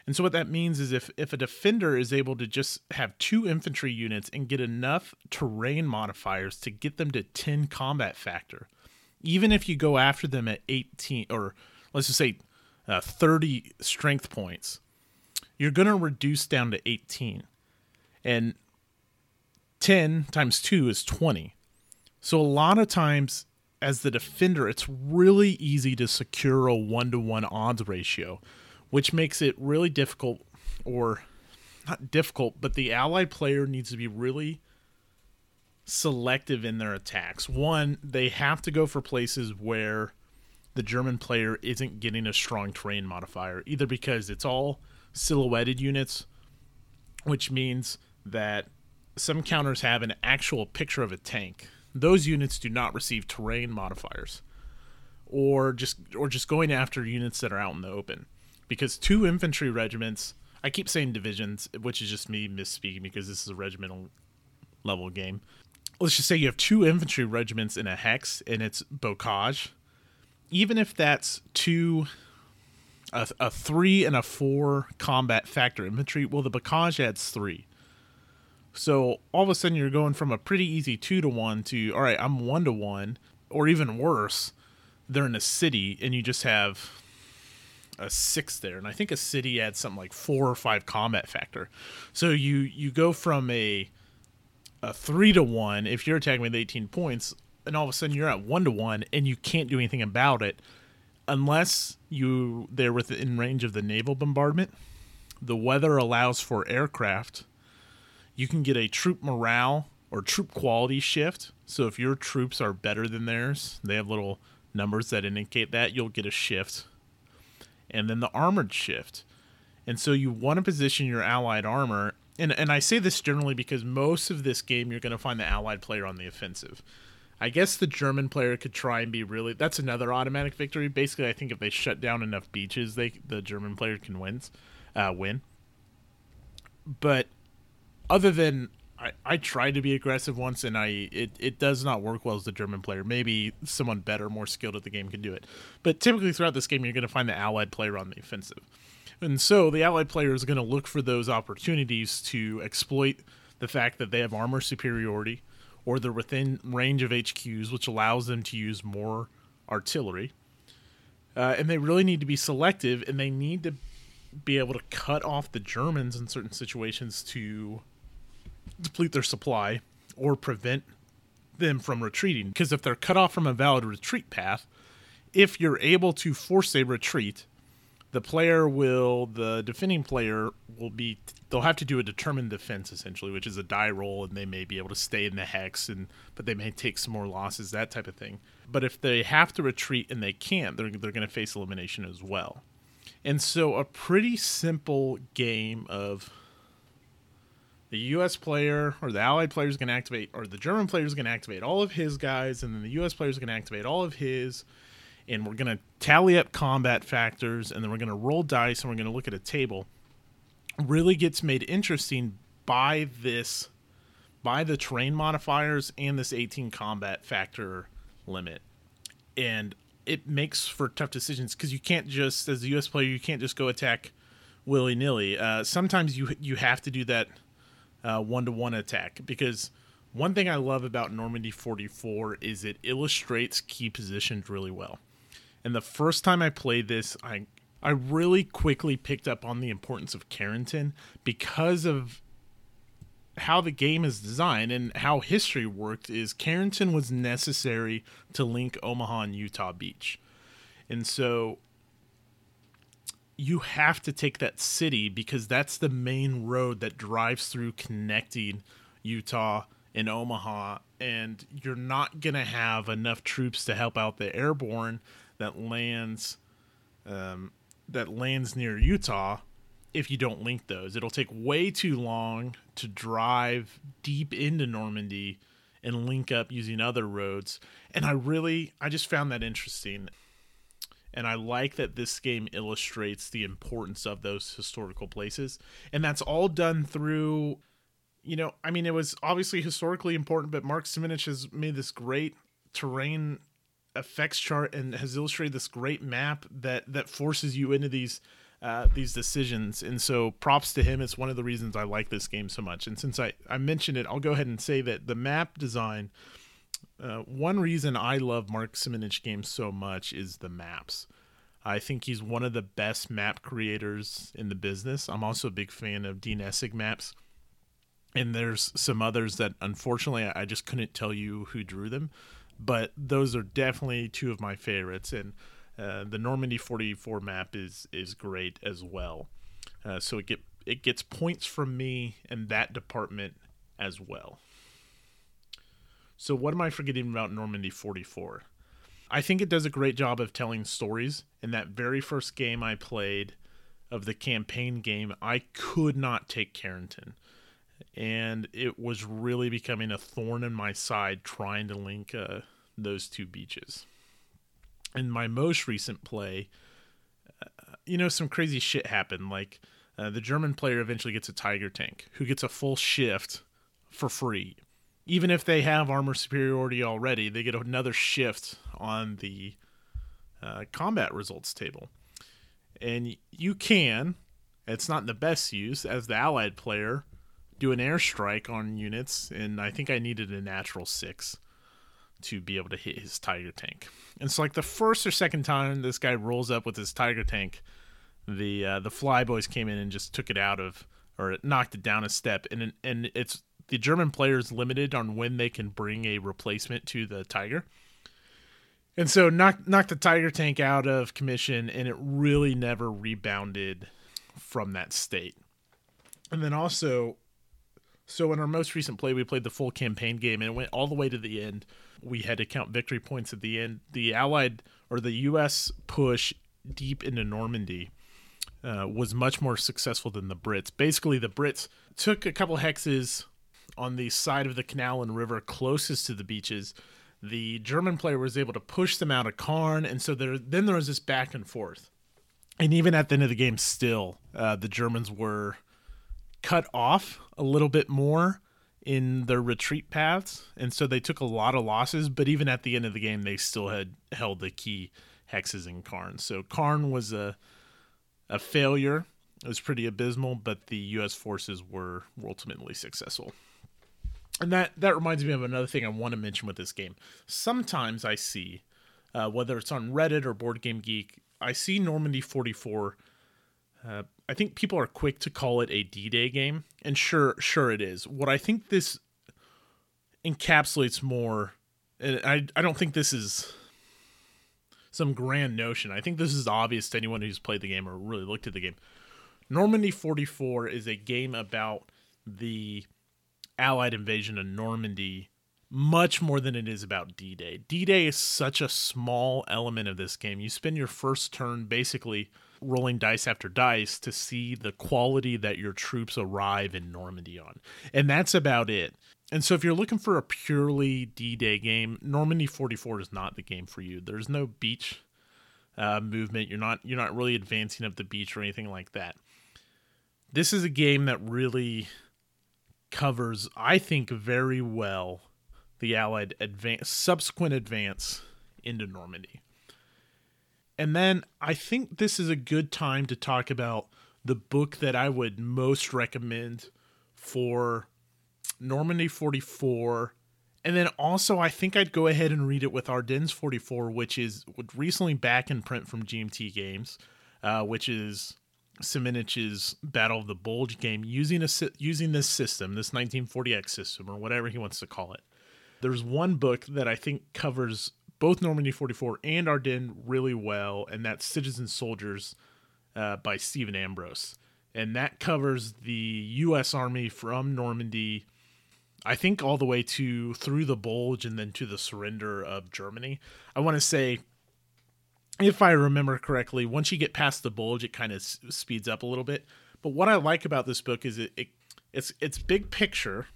And so what that means is if if a defender is able to just have two infantry units and get enough terrain modifiers to get them to 10 combat factor, even if you go after them at 18 or let's just say uh, 30 strength points, you're going to reduce down to 18. And 10 times 2 is 20. So a lot of times as the defender, it's really easy to secure a 1 to 1 odds ratio, which makes it really difficult or not difficult, but the allied player needs to be really selective in their attacks. One, they have to go for places where the German player isn't getting a strong terrain modifier, either because it's all silhouetted units, which means that some counters have an actual picture of a tank. Those units do not receive terrain modifiers, or just or just going after units that are out in the open. Because two infantry regiments, I keep saying divisions, which is just me misspeaking because this is a regimental level game. Let's just say you have two infantry regiments in a hex and it's bocage. Even if that's two a, a three and a four combat factor infantry, well the bocage adds three. So all of a sudden you're going from a pretty easy two to one to all right, I'm one to one, or even worse, they're in a city and you just have a six there, and I think a city adds something like four or five combat factor. So you you go from a a three to one if you're attacking with 18 points, and all of a sudden you're at one to one, and you can't do anything about it unless you they're within range of the naval bombardment. The weather allows for aircraft you can get a troop morale or troop quality shift. So if your troops are better than theirs, they have little numbers that indicate that, you'll get a shift. And then the armored shift. And so you want to position your allied armor. And, and I say this generally because most of this game you're going to find the allied player on the offensive. I guess the German player could try and be really. That's another automatic victory. Basically, I think if they shut down enough beaches, they the German player can uh, win. But other than I, I tried to be aggressive once and I it, it does not work well as the German player. Maybe someone better, more skilled at the game can do it. But typically throughout this game you're gonna find the allied player on the offensive. And so the allied player is going to look for those opportunities to exploit the fact that they have armor superiority or they're within range of HQs, which allows them to use more artillery. Uh, and they really need to be selective and they need to be able to cut off the Germans in certain situations to deplete their supply or prevent them from retreating. Because if they're cut off from a valid retreat path, if you're able to force a retreat, the player will, the defending player will be, they'll have to do a determined defense essentially, which is a die roll, and they may be able to stay in the hex, and but they may take some more losses, that type of thing. But if they have to retreat and they can't, they're they're going to face elimination as well. And so, a pretty simple game of the U.S. player or the Allied player is going to activate, or the German player is going to activate all of his guys, and then the U.S. player is going to activate all of his. And we're going to tally up combat factors, and then we're going to roll dice, and we're going to look at a table. Really gets made interesting by this, by the terrain modifiers and this 18 combat factor limit. And it makes for tough decisions because you can't just, as a U.S. player, you can't just go attack willy nilly. Uh, sometimes you you have to do that one to one attack because one thing I love about Normandy 44 is it illustrates key positions really well. And the first time I played this, I I really quickly picked up on the importance of Carentan because of how the game is designed and how history worked is Carentan was necessary to link Omaha and Utah Beach. And so you have to take that city because that's the main road that drives through connecting Utah and Omaha and you're not going to have enough troops to help out the airborne that lands um, that lands near Utah if you don't link those. It'll take way too long to drive deep into Normandy and link up using other roads. And I really, I just found that interesting. And I like that this game illustrates the importance of those historical places. And that's all done through, you know, I mean, it was obviously historically important, but Mark Simonitch has made this great terrain effects chart and has illustrated this great map that that forces you into these uh, these decisions. And so props to him. It's one of the reasons I like this game so much. And since I, I mentioned it, I'll go ahead and say that the map design, uh, one reason I love Mark Simonitch games so much is the maps. I think he's one of the best map creators in the business. I'm also a big fan of Dean Essig maps. And there's some others that unfortunately I just couldn't tell you who drew them, but those are definitely two of my favorites. And uh, the Normandy 44 map is is great as well. Uh, so it get it gets points from me in that department as well. So what am I forgetting about Normandy 44? I think it does a great job of telling stories. In that very first game I played of the campaign game, I could not take Carentan. And it was really becoming a thorn in my side trying to link uh, those two beaches in my most recent play, uh, you know, some crazy shit happened. Like uh, the German player eventually gets a Tiger tank who gets a full shift for free. Even if they have armor superiority already, they get another shift on the uh, combat results table. And you can, it's not the best use, as the allied player, do an airstrike on units. And I think I needed a natural six to be able to hit his tiger tank. And so like the first or second time this guy rolls up with his tiger tank, the uh, the flyboys came in and just took it out of or knocked it down a step and and it's the German players limited on when they can bring a replacement to the tiger. And so knocked knocked the tiger tank out of commission and it really never rebounded from that state. And then also so in our most recent play we played the full campaign game and it went all the way to the end we had to count victory points at the end. The Allied or the U.S. push deep into Normandy uh, was much more successful than the Brits. Basically, the Brits took a couple hexes on the side of the canal and river closest to the beaches. The German player was able to push them out of Caen, and so there then there was this back and forth. And even at the end of the game, still uh, the Germans were cut off a little bit more in their retreat paths, and so they took a lot of losses. But even at the end of the game, they still had held the key hexes in Caen. So Caen was a a failure. It was pretty abysmal, but the U.S. forces were ultimately successful. And that that reminds me of another thing I want to mention with this game. Sometimes I see, uh, whether it's on Reddit or Board Game Geek, I see Normandy 44. Uh, I think people are quick to call it a D-Day game, and sure, sure it is. What I think this encapsulates more, and I I don't think this is some grand notion. I think this is obvious to anyone who's played the game or really looked at the game. Normandy 44 is a game about the Allied invasion of Normandy much more than it is about D Day. D Day is such a small element of this game. You spend your first turn basically rolling dice after dice to see the quality that your troops arrive in Normandy on. And that's about it. And so if you're looking for a purely D-Day game, Normandy 44 is not the game for you. There's no beach uh, movement. You're not you're not really advancing up the beach or anything like that. This is a game that really covers, I think, very well the Allied advance subsequent advance into Normandy. And then I think this is a good time to talk about the book that I would most recommend for Normandy 44. And then also, I think I'd go ahead and read it with Ardennes 44, which is recently back in print from GMT Games, uh, which is Simonitch's Battle of the Bulge game using a using this system, this 1940X system, or whatever he wants to call it. There's one book that I think covers both Normandy 44 and Ardennes really well, and that's Citizen Soldiers uh, by Stephen Ambrose. And that covers the U.S. Army from Normandy I think all the way to through the bulge and then to the surrender of Germany. I want to say, if I remember correctly, once you get past the bulge, it kind of s- speeds up a little bit. But what I like about this book is it, it it's it's big picture.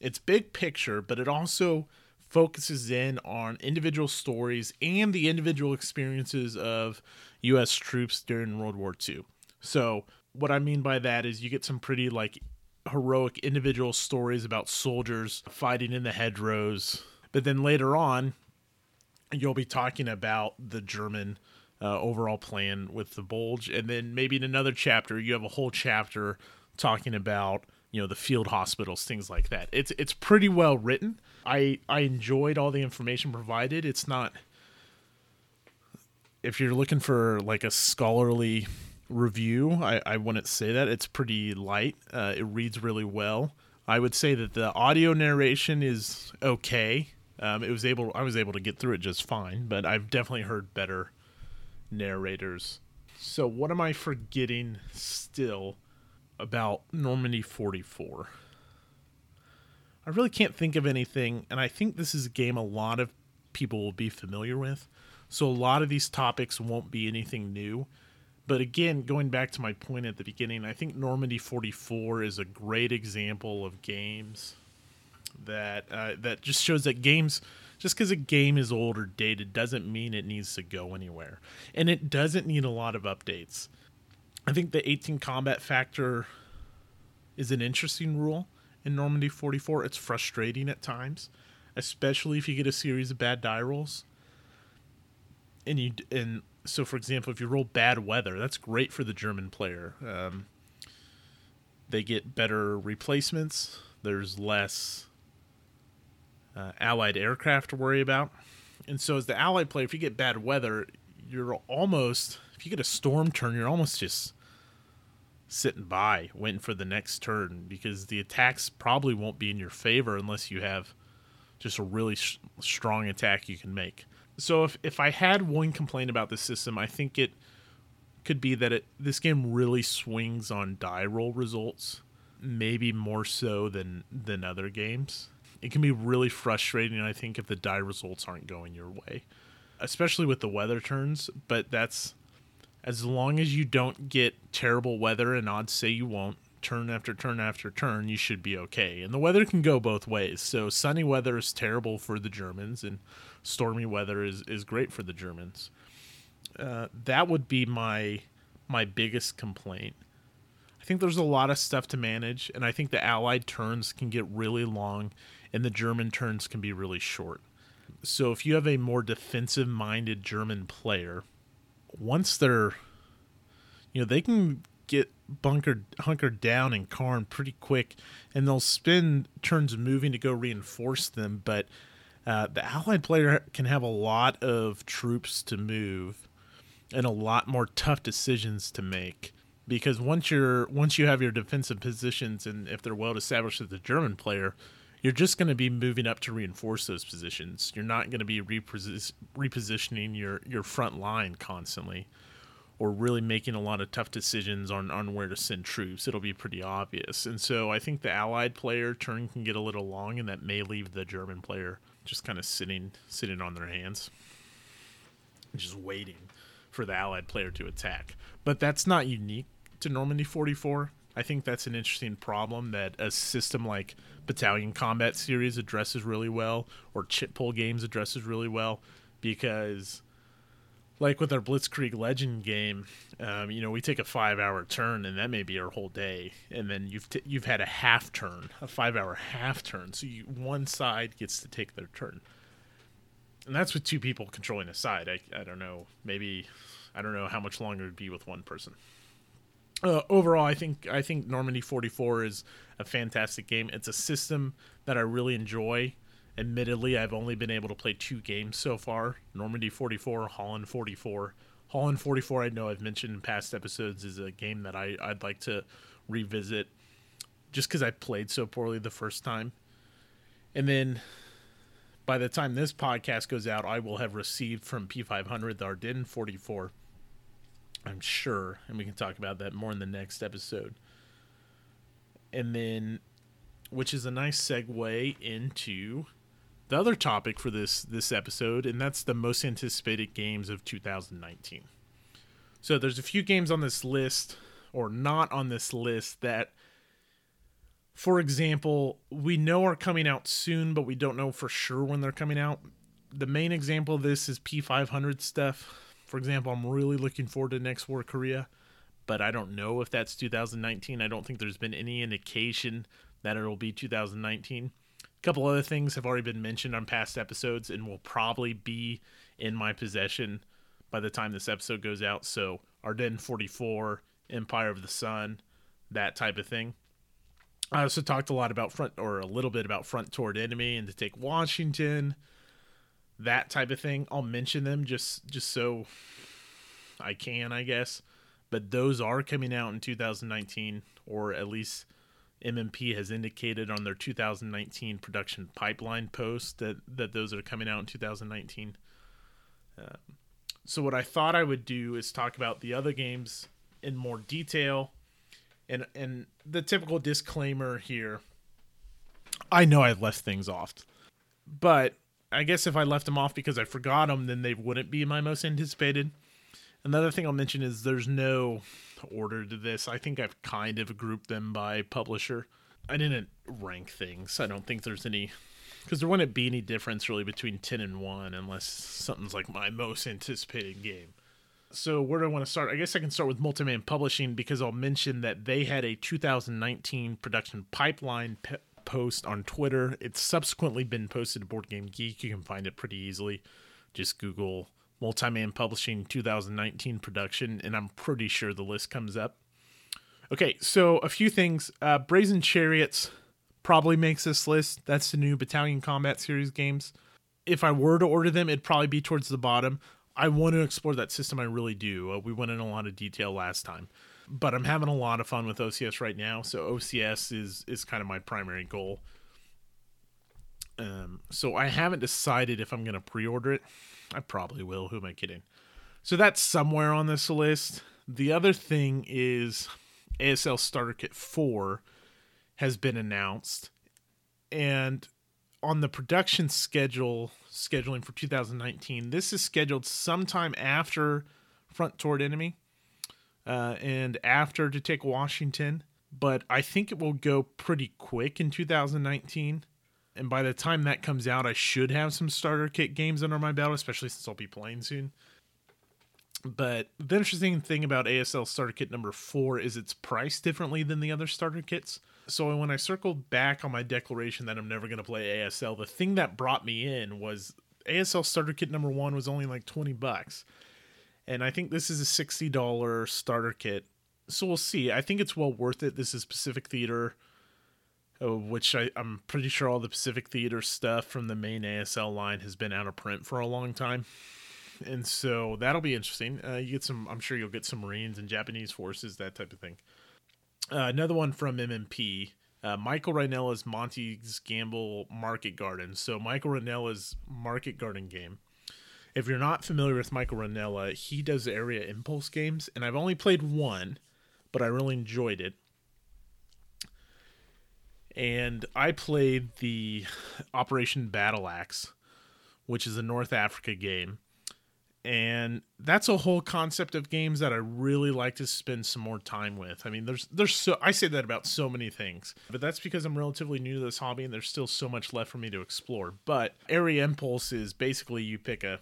It's big picture, but it also focuses in on individual stories and the individual experiences of U.S. troops during World War II. So what I mean by that is you get some pretty like heroic individual stories about soldiers fighting in the hedgerows. But then later on, you'll be talking about the German uh, overall plan with the bulge. And then maybe in another chapter, you have a whole chapter talking about you know the field hospitals things like that it's it's pretty well written i i enjoyed all the information provided it's not if you're looking for like a scholarly review. I, I wouldn't say that. It's pretty light. Uh, it reads really well. I would say that the audio narration is okay. Um, it was able I was able to get through it just fine, but I've definitely heard better narrators. So what am I forgetting still about Normandy 44? I really can't think of anything, and I think this is a game a lot of people will be familiar with. So a lot of these topics won't be anything new. But again, going back to my point at the beginning, I think Normandy 44 is a great example of games that uh, that just shows that games just because a game is old or dated doesn't mean it needs to go anywhere, and it doesn't need a lot of updates. I think the 18 combat factor is an interesting rule in Normandy 44. It's frustrating at times, especially if you get a series of bad die rolls. And you and so for example, if you roll bad weather, that's great for the German player. Um, they get better replacements. There's less uh, allied aircraft to worry about. And so as the allied player, if you get bad weather, you're almost if you get a storm turn, you're almost just sitting by waiting for the next turn because the attacks probably won't be in your favor unless you have just a really sh- strong attack you can make so if if I had one complaint about this system, I think it could be that it this game really swings on die roll results, maybe more so than than other games. It can be really frustrating, I think, if the die results aren't going your way, especially with the weather turns. But that's as long as you don't get terrible weather, and odds say you won't, turn after turn after turn, you should be okay. And the weather can go both ways. So sunny weather is terrible for the Germans, and stormy weather is is great for the Germans. Uh, that would be my my biggest complaint. I think there's a lot of stuff to manage, and I think the Allied turns can get really long, and the German turns can be really short. So if you have a more defensive minded German player, once they're you know, they can get bunkered hunkered down in Caen pretty quick, and they'll spend turns moving to go reinforce them. But uh, the allied player can have a lot of troops to move and a lot more tough decisions to make because once you're once you have your defensive positions and if they're well established as the German player, you're just going to be moving up to reinforce those positions. You're not going to be reposi- repositioning your your front line constantly or really making a lot of tough decisions on, on where to send troops. It'll be pretty obvious. And so I think the allied player turn can get a little long and that may leave the German player just kind of sitting sitting on their hands. Just waiting for the allied player to attack. But that's not unique to Normandy 44. I think that's an interesting problem that a system like Battalion Combat Series addresses really well, or Chit Pull games addresses really well, because like with our Blitzkrieg Legend game, um, you know, we take a five-hour turn, and that may be our whole day, and then you've t- you've had a half turn, a five-hour half turn, so you, one side gets to take their turn, and that's with two people controlling a side. I I don't know, maybe I don't know how much longer it'd be with one person uh, overall, I think I think Normandy 44 is a fantastic game. It's a system that I really enjoy. Admittedly, I've only been able to play two games so far: Normandy 44, Holland 44. Holland 44, I know I've mentioned in past episodes, is a game that I, I'd like to revisit, just because I played so poorly the first time. And then, by the time this podcast goes out, I will have received from P500 the Ardennes 44 I'm sure, and we can talk about that more in the next episode. And then, which is a nice segue into the other topic for this this episode, and that's the most anticipated games of 2019. So there's a few games on this list, or not on this list, that, for example, we know are coming out soon, but we don't know for sure when they're coming out. The main example of this is P500 stuff for example, I'm really looking forward to Next War Korea, but I don't know if that's 2019. I don't think there's been any indication that it'll be 2019. A couple other things have already been mentioned on past episodes and will probably be in my possession by the time this episode goes out. So, Ardennes 44, Empire of the Sun, that type of thing. I also talked a lot about front, or a little bit about front toward enemy and to take Washington that type of thing. I'll mention them just just so I can, I guess. But those are coming out in 2019, or at least MMP has indicated on their 2019 production pipeline post that that those are coming out in 2019. Um, so what I thought I would do is talk about the other games in more detail, and and the typical disclaimer here. I know I left things off, but I guess if I left them off because I forgot them, then they wouldn't be my most anticipated. Another thing I'll mention is there's no order to this. I think I've kind of grouped them by publisher. I didn't rank things. I don't think there's any because there wouldn't be any difference really between 10 and 1 unless something's like my most anticipated game. So where do I want to start? I guess I can start with Multiman Publishing because I'll mention that they had a 2019 production pipeline pe- post on Twitter. It's subsequently been posted to Board Game Geek. You can find it pretty easily. Just Google Multiman Publishing 2019 production, and I'm pretty sure the list comes up. Okay, so a few things. Uh, Brazen Chariots probably makes this list. That's the new Battalion Combat Series games. If I were to order them, it'd probably be towards the bottom. I want to explore that system. I really do. Uh, we went in a lot of detail last time but I'm having a lot of fun with OCS right now. So OCS is is kind of my primary goal. Um, so I haven't decided if I'm gonna pre-order it. I probably will. Who am I kidding? So that's somewhere on this list. The other thing is ASL Starter Kit 4 has been announced. And on the production schedule, scheduling for 2019, this is scheduled sometime after Front Toward Enemy uh, and after to take Washington. But I think it will go pretty quick in 2019. And by the time that comes out, I should have some starter kit games under my belt, especially since I'll be playing soon. But the interesting thing about ASL starter kit number four is it's priced differently than the other starter kits. So when I circled back on my declaration that I'm never going to play ASL, the thing that brought me in was ASL starter kit number one was only like 20 bucks and I think this is a sixty dollar starter kit. So we'll see. I think it's well worth it. This is Pacific Theater, uh, which I, I'm pretty sure all the Pacific Theater stuff from the main ASL line has been out of print for a long time, and so that'll be interesting. Uh, you get some. I'm sure you'll get some Marines and Japanese forces, that type of thing. Uh, another one from MMP. Uh, Michael Rinella's Monty's Gamble Market Garden. So Michael Rinella's Market Garden game if you're not familiar with Michael Rinella, he does area impulse games, and I've only played one, but I really enjoyed it. And I played the Operation Battle Axe, which is a North Africa game. And that's a whole concept of games that I really like to spend some more time with. I mean, there's there's so I say that about so many things, but that's because I'm relatively new to this hobby and there's still so much left for me to explore. But Area Impulse is basically you pick a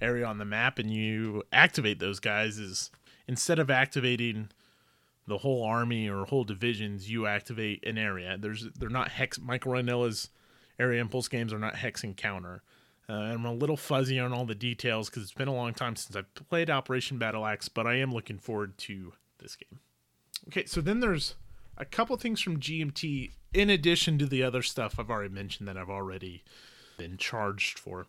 area on the map and you activate those guys is instead of activating the whole army or whole divisions, you activate an area. There's they're not hex. Michael Rinella's area impulse games are not hex and counter. Uh, I'm a little fuzzy on all the details because it's been a long time since I've played Operation Battle Axe, but I am looking forward to this game. Okay, so then there's a couple things from GMT in addition to the other stuff I've already mentioned that I've already been charged for.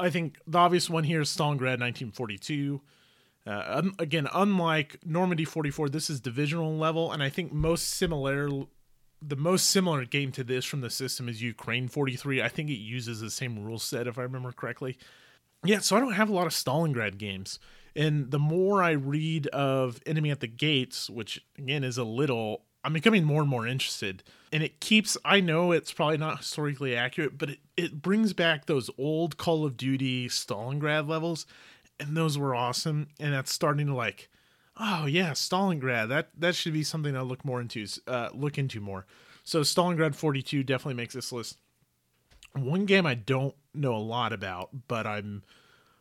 I think the obvious one here is Stalingrad 1942. Uh, again, unlike Normandy 44, this is divisional level, and I think most similar, the most similar game to this from the system is Ukraine 43. I think it uses the same rule set, if I remember correctly. Yeah, so I don't have a lot of Stalingrad games, and the more I read of Enemy at the Gates, which again is a little, I'm becoming more and more interested. And it keeps, I know it's probably not historically accurate, but it, it brings back those old Call of Duty Stalingrad levels. And those were awesome. And that's starting to like, oh yeah, Stalingrad. That that should be something I look more into, uh, look into more. So Stalingrad 42 definitely makes this list. One game I don't know a lot about, but I'm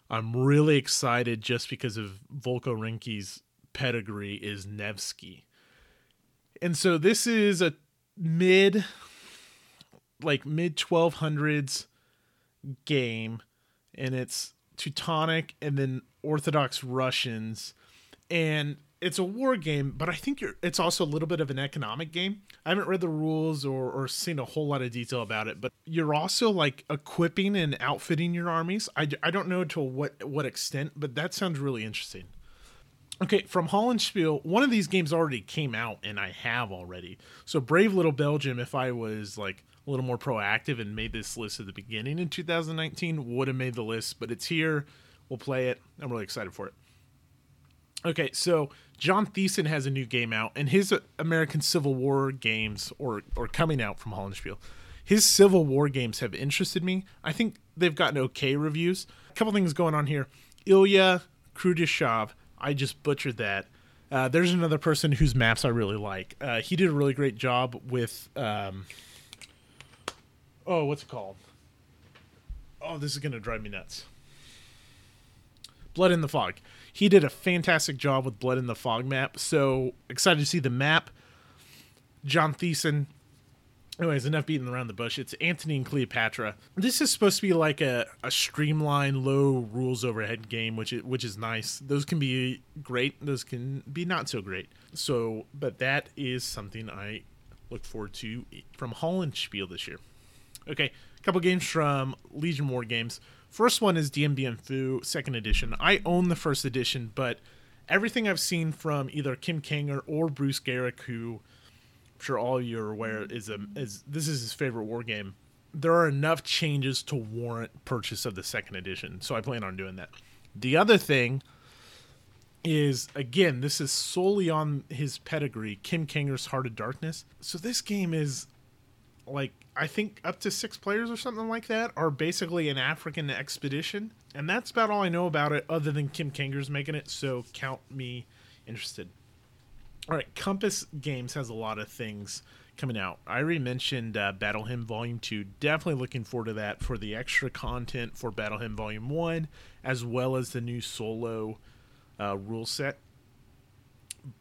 I'm really excited just because of Volko Ruhnke's pedigree is Nevsky. And so this is a mid like mid 1200s game and it's Teutonic and then Orthodox Russians and it's a war game, but I think it's also a little bit of an economic game. I haven't read the rules or, or seen a whole lot of detail about it, but you're also like equipping and outfitting your armies. I, I don't know to what what extent, but that sounds really interesting. Okay, from Hollandspiele, one of these games already came out, and I have already. So, Brave Little Belgium, if I was like a little more proactive and made this list at the beginning in 2019, would have made the list, but it's here. We'll play it. I'm really excited for it. Okay, so John Thiessen has a new game out, and his American Civil War games, or or coming out from Hollandspiele, his Civil War games have interested me. I think they've gotten okay reviews. A couple things going on here. Ilya Krudyshov I just butchered that. Uh, there's another person whose maps I really like. Uh, he did a really great job with. Um, oh, what's it called? Oh, this is gonna drive me nuts. Blood in the Fog. He did a fantastic job with Blood in the Fog map. So excited to see the map. John Thiessen anyways, enough beating around the bush. It's Antony and Cleopatra. This is supposed to be like a, a streamlined, low rules overhead game, which is, which is nice. Those can be great. Those can be not so great. So, but that is something I look forward to from Hollandspiele this year. Okay, a couple games from Legion War Games. First one is Dien Bien Phu second edition. I own the first edition, but everything I've seen from either Kim Kanger or Bruce Geryk, who sure all you're aware mm-hmm. is a is this is his favorite war game. There are enough changes to warrant purchase of the second edition, so I plan on doing that. The other thing is again, this is solely on his pedigree, Kim Kanger's Heart of Darkness. So this game is like I think up to six players or something like that are basically an African expedition, and that's about all I know about it, other than Kim Kanger's making it. So count me interested. All right, Compass Games has a lot of things coming out. I already mentioned uh, Battle Hymn Volume 2. Definitely looking forward to that for the extra content for Battle Hymn Volume 1, as well as the new solo uh, rule set.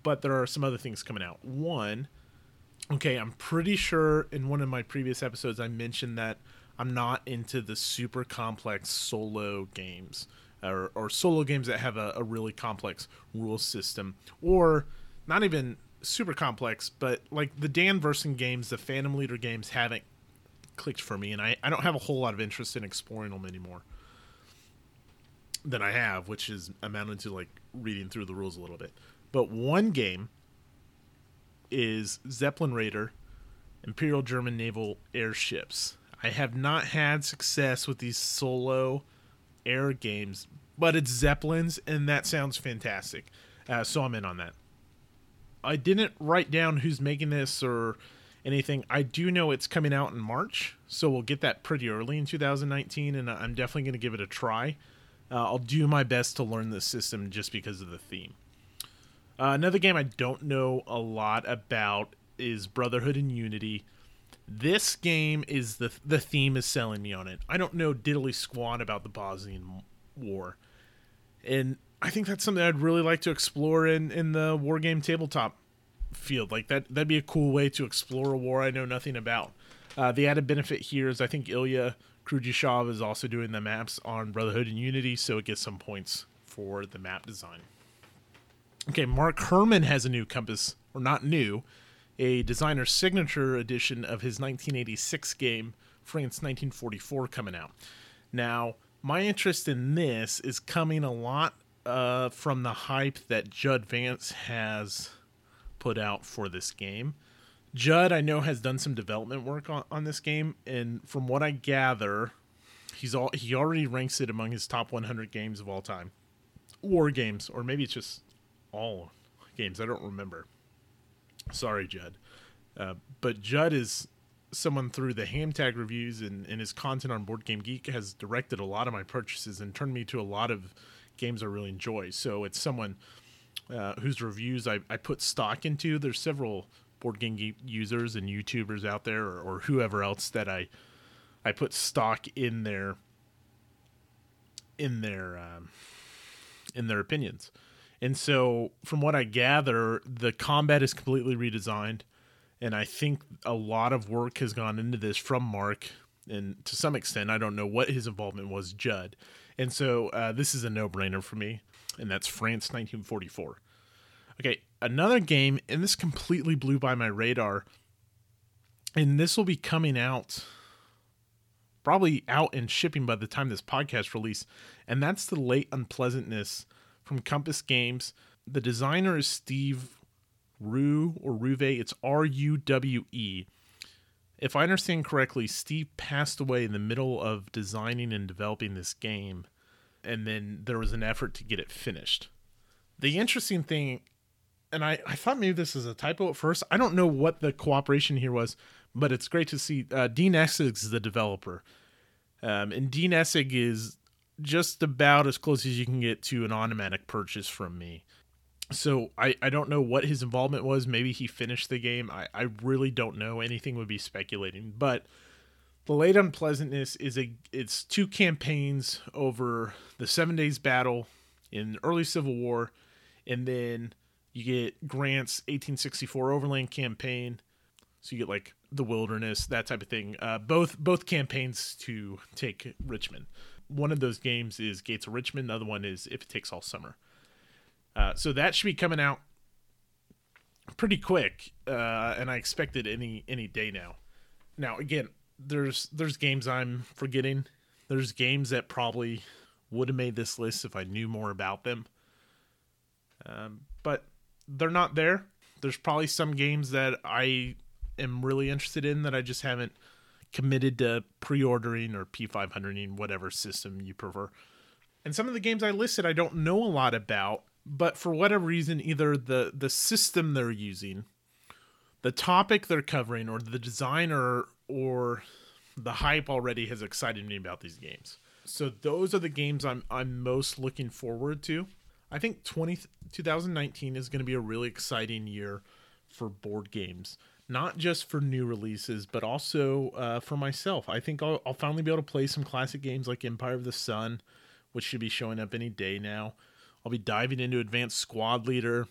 But there are some other things coming out. One, okay, I'm pretty sure in one of my previous episodes I mentioned that I'm not into the super complex solo games. or, or solo games that have a, a really complex rule system, or not even super complex, but like the Dan Verssen games, the Phantom Leader games haven't clicked for me, and I, I don't have a whole lot of interest in exploring them anymore than I have, which is amounted to like reading through the rules a little bit. But one game is Zeppelin Raider Imperial German naval airships. I have not had success with these solo air games, but it's Zeppelins, and that sounds fantastic. Uh, so I'm in on that. I didn't write down who's making this or anything. I do know it's coming out in March, so we'll get that pretty early in 2019, and I'm definitely going to give it a try. Uh, I'll do my best to learn the system just because of the theme. Uh, another game I don't know a lot about is Brotherhood and Unity. This game is the the theme is selling me on it. I don't know diddly squat about the Bosnian War, and I think that's something I'd really like to explore in in the war game tabletop field. Like that that'd be a cool way to explore a war I know nothing about. Uh, the added benefit here is I think Ilya Krujishov is also doing the maps on Brotherhood and Unity, so it gets some points for the map design. Okay, Mark Herman has a new compass, or not new, a designer signature edition of his 1986 game, France 1944, coming out. Now, my interest in this is coming a lot uh, from the hype that Judd Vance has put out for this game. Judd, I know, has done some development work on, on this game, and from what I gather, he's all he already ranks it among his top 100 games of all time, war games, or maybe it's just all games. I don't remember. Sorry, Judd. Uh, but Judd is someone through the ham tag reviews and, and his content on Board Game Geek has directed a lot of my purchases and turned me to a lot of games I really enjoy. So it's someone uh, whose reviews I, I put stock into. There's several Board Game users and YouTubers out there or, or whoever else that I I put stock in their in their um, in their opinions. And so, from what I gather, the combat is completely redesigned. And I think a lot of work has gone into this from Mark. And to some extent, I don't know what his involvement was, Judd. And so, uh, this is a no brainer for me. And that's France 1944. Okay, another game, and this completely blew by my radar. And this will be coming out probably out and shipping by the time this podcast release and that's the late unpleasantness from Compass Games. The designer is Steve Rue or Ruve. It's R U W E. If I understand correctly, Steve passed away in the middle of designing and developing this game, and then there was an effort to get it finished. The interesting thing, and I, I thought maybe this is a typo at first. I don't know what the cooperation here was, but it's great to see. Uh, Dean Essig is the developer. Um, and Dean Essig is just about as close as you can get to an automatic purchase from me. So I, I don't know what his involvement was. Maybe he finished the game. I, I really don't know. Anything would be speculating. But the late unpleasantness is a it's two campaigns over the seven days battle in early Civil War, and then you get Grant's 1864 Overland campaign. So you get like the wilderness, that type of thing. Uh, both both campaigns to take Richmond one of those games is Gates of Richmond. The other one is If It Takes All Summer. Uh, so that should be coming out pretty quick, uh, and I expect it any any day now. Now again, there's there's games I'm forgetting. There's games that probably would have made this list if I knew more about them. Um, but they're not there. There's probably some games that I am really interested in that I just haven't committed to pre-ordering or P500ing, whatever system you prefer. And some of the games I listed, I don't know a lot about, but for whatever reason, either the the system they're using, the topic they're covering, or the designer or the hype already has excited me about these games. So those are the games I'm I'm most looking forward to. I think 20, 2019 is going to be a really exciting year for board games not just for new releases, but also uh, for myself. I think I'll, I'll, finally be able to play some classic games like Empire of the Sun, which should be showing up any day now. I'll be diving into Advanced Squad Leader.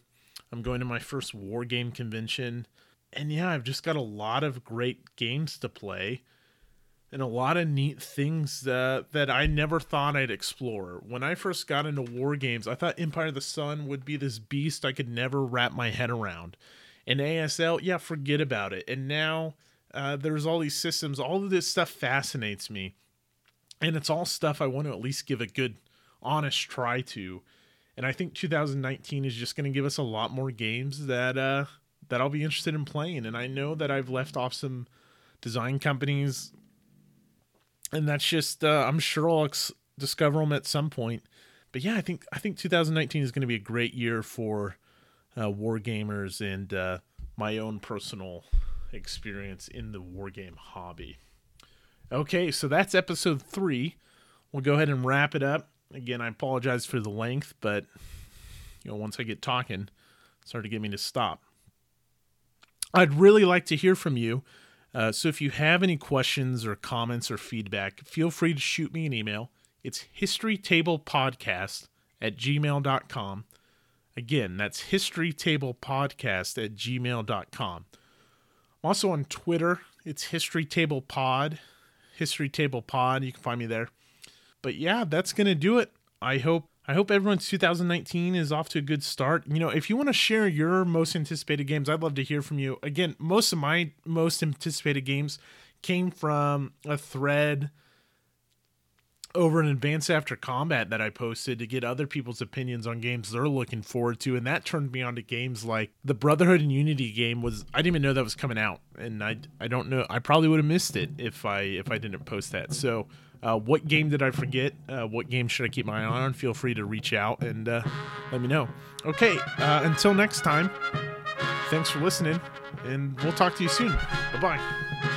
I'm going to my first war game convention. And yeah, I've just got a lot of great games to play. and a lot of neat things uh, that I never thought I'd explore. When I first got into war games, I thought Empire of the Sun would be this beast I could never wrap my head around. And ASL, yeah, forget about it. And now uh, there's all these systems. All of this stuff fascinates me, and it's all stuff I want to at least give a good, honest try to. And I think 2019 is just going to give us a lot more games that uh, that I'll be interested in playing. And I know that I've left off some design companies and that's just uh, I'm sure I'll ex- discover them at some point. But yeah, I think I think 2019 is going to be a great year for uh, war gamers and uh, my own personal experience in the war game hobby. Okay, so that's episode three. We'll go ahead and wrap it up. Again, I apologize for the length, but you know, once I get talking, it's hard to get me to stop. I'd really like to hear from you. Uh, so if you have any questions or comments or feedback, feel free to shoot me an email. It's historytablepodcast at gmail.com. Again, that's historytablepodcast at gmail.com. I'm also on Twitter. It's History Table Pod. History Table Pod. You can find me there. But yeah, that's gonna do it. I hope I hope everyone's 2019 is off to a good start. You know, if you want to share your most anticipated games, I'd love to hear from you. Again, most of my most anticipated games came from a thread over an Advance After Combat that I posted to get other people's opinions on games they're looking forward to, and that turned me on to games like the Brotherhood and Unity game was I didn't even know that was coming out, and I I don't know I probably would have missed it if I if I didn't post that. So uh, what game did I forget? Uh, what game should I keep my eye on? Feel free to reach out and uh, let me know. Okay, uh, until next time, thanks for listening, and we'll talk to you soon. Bye bye.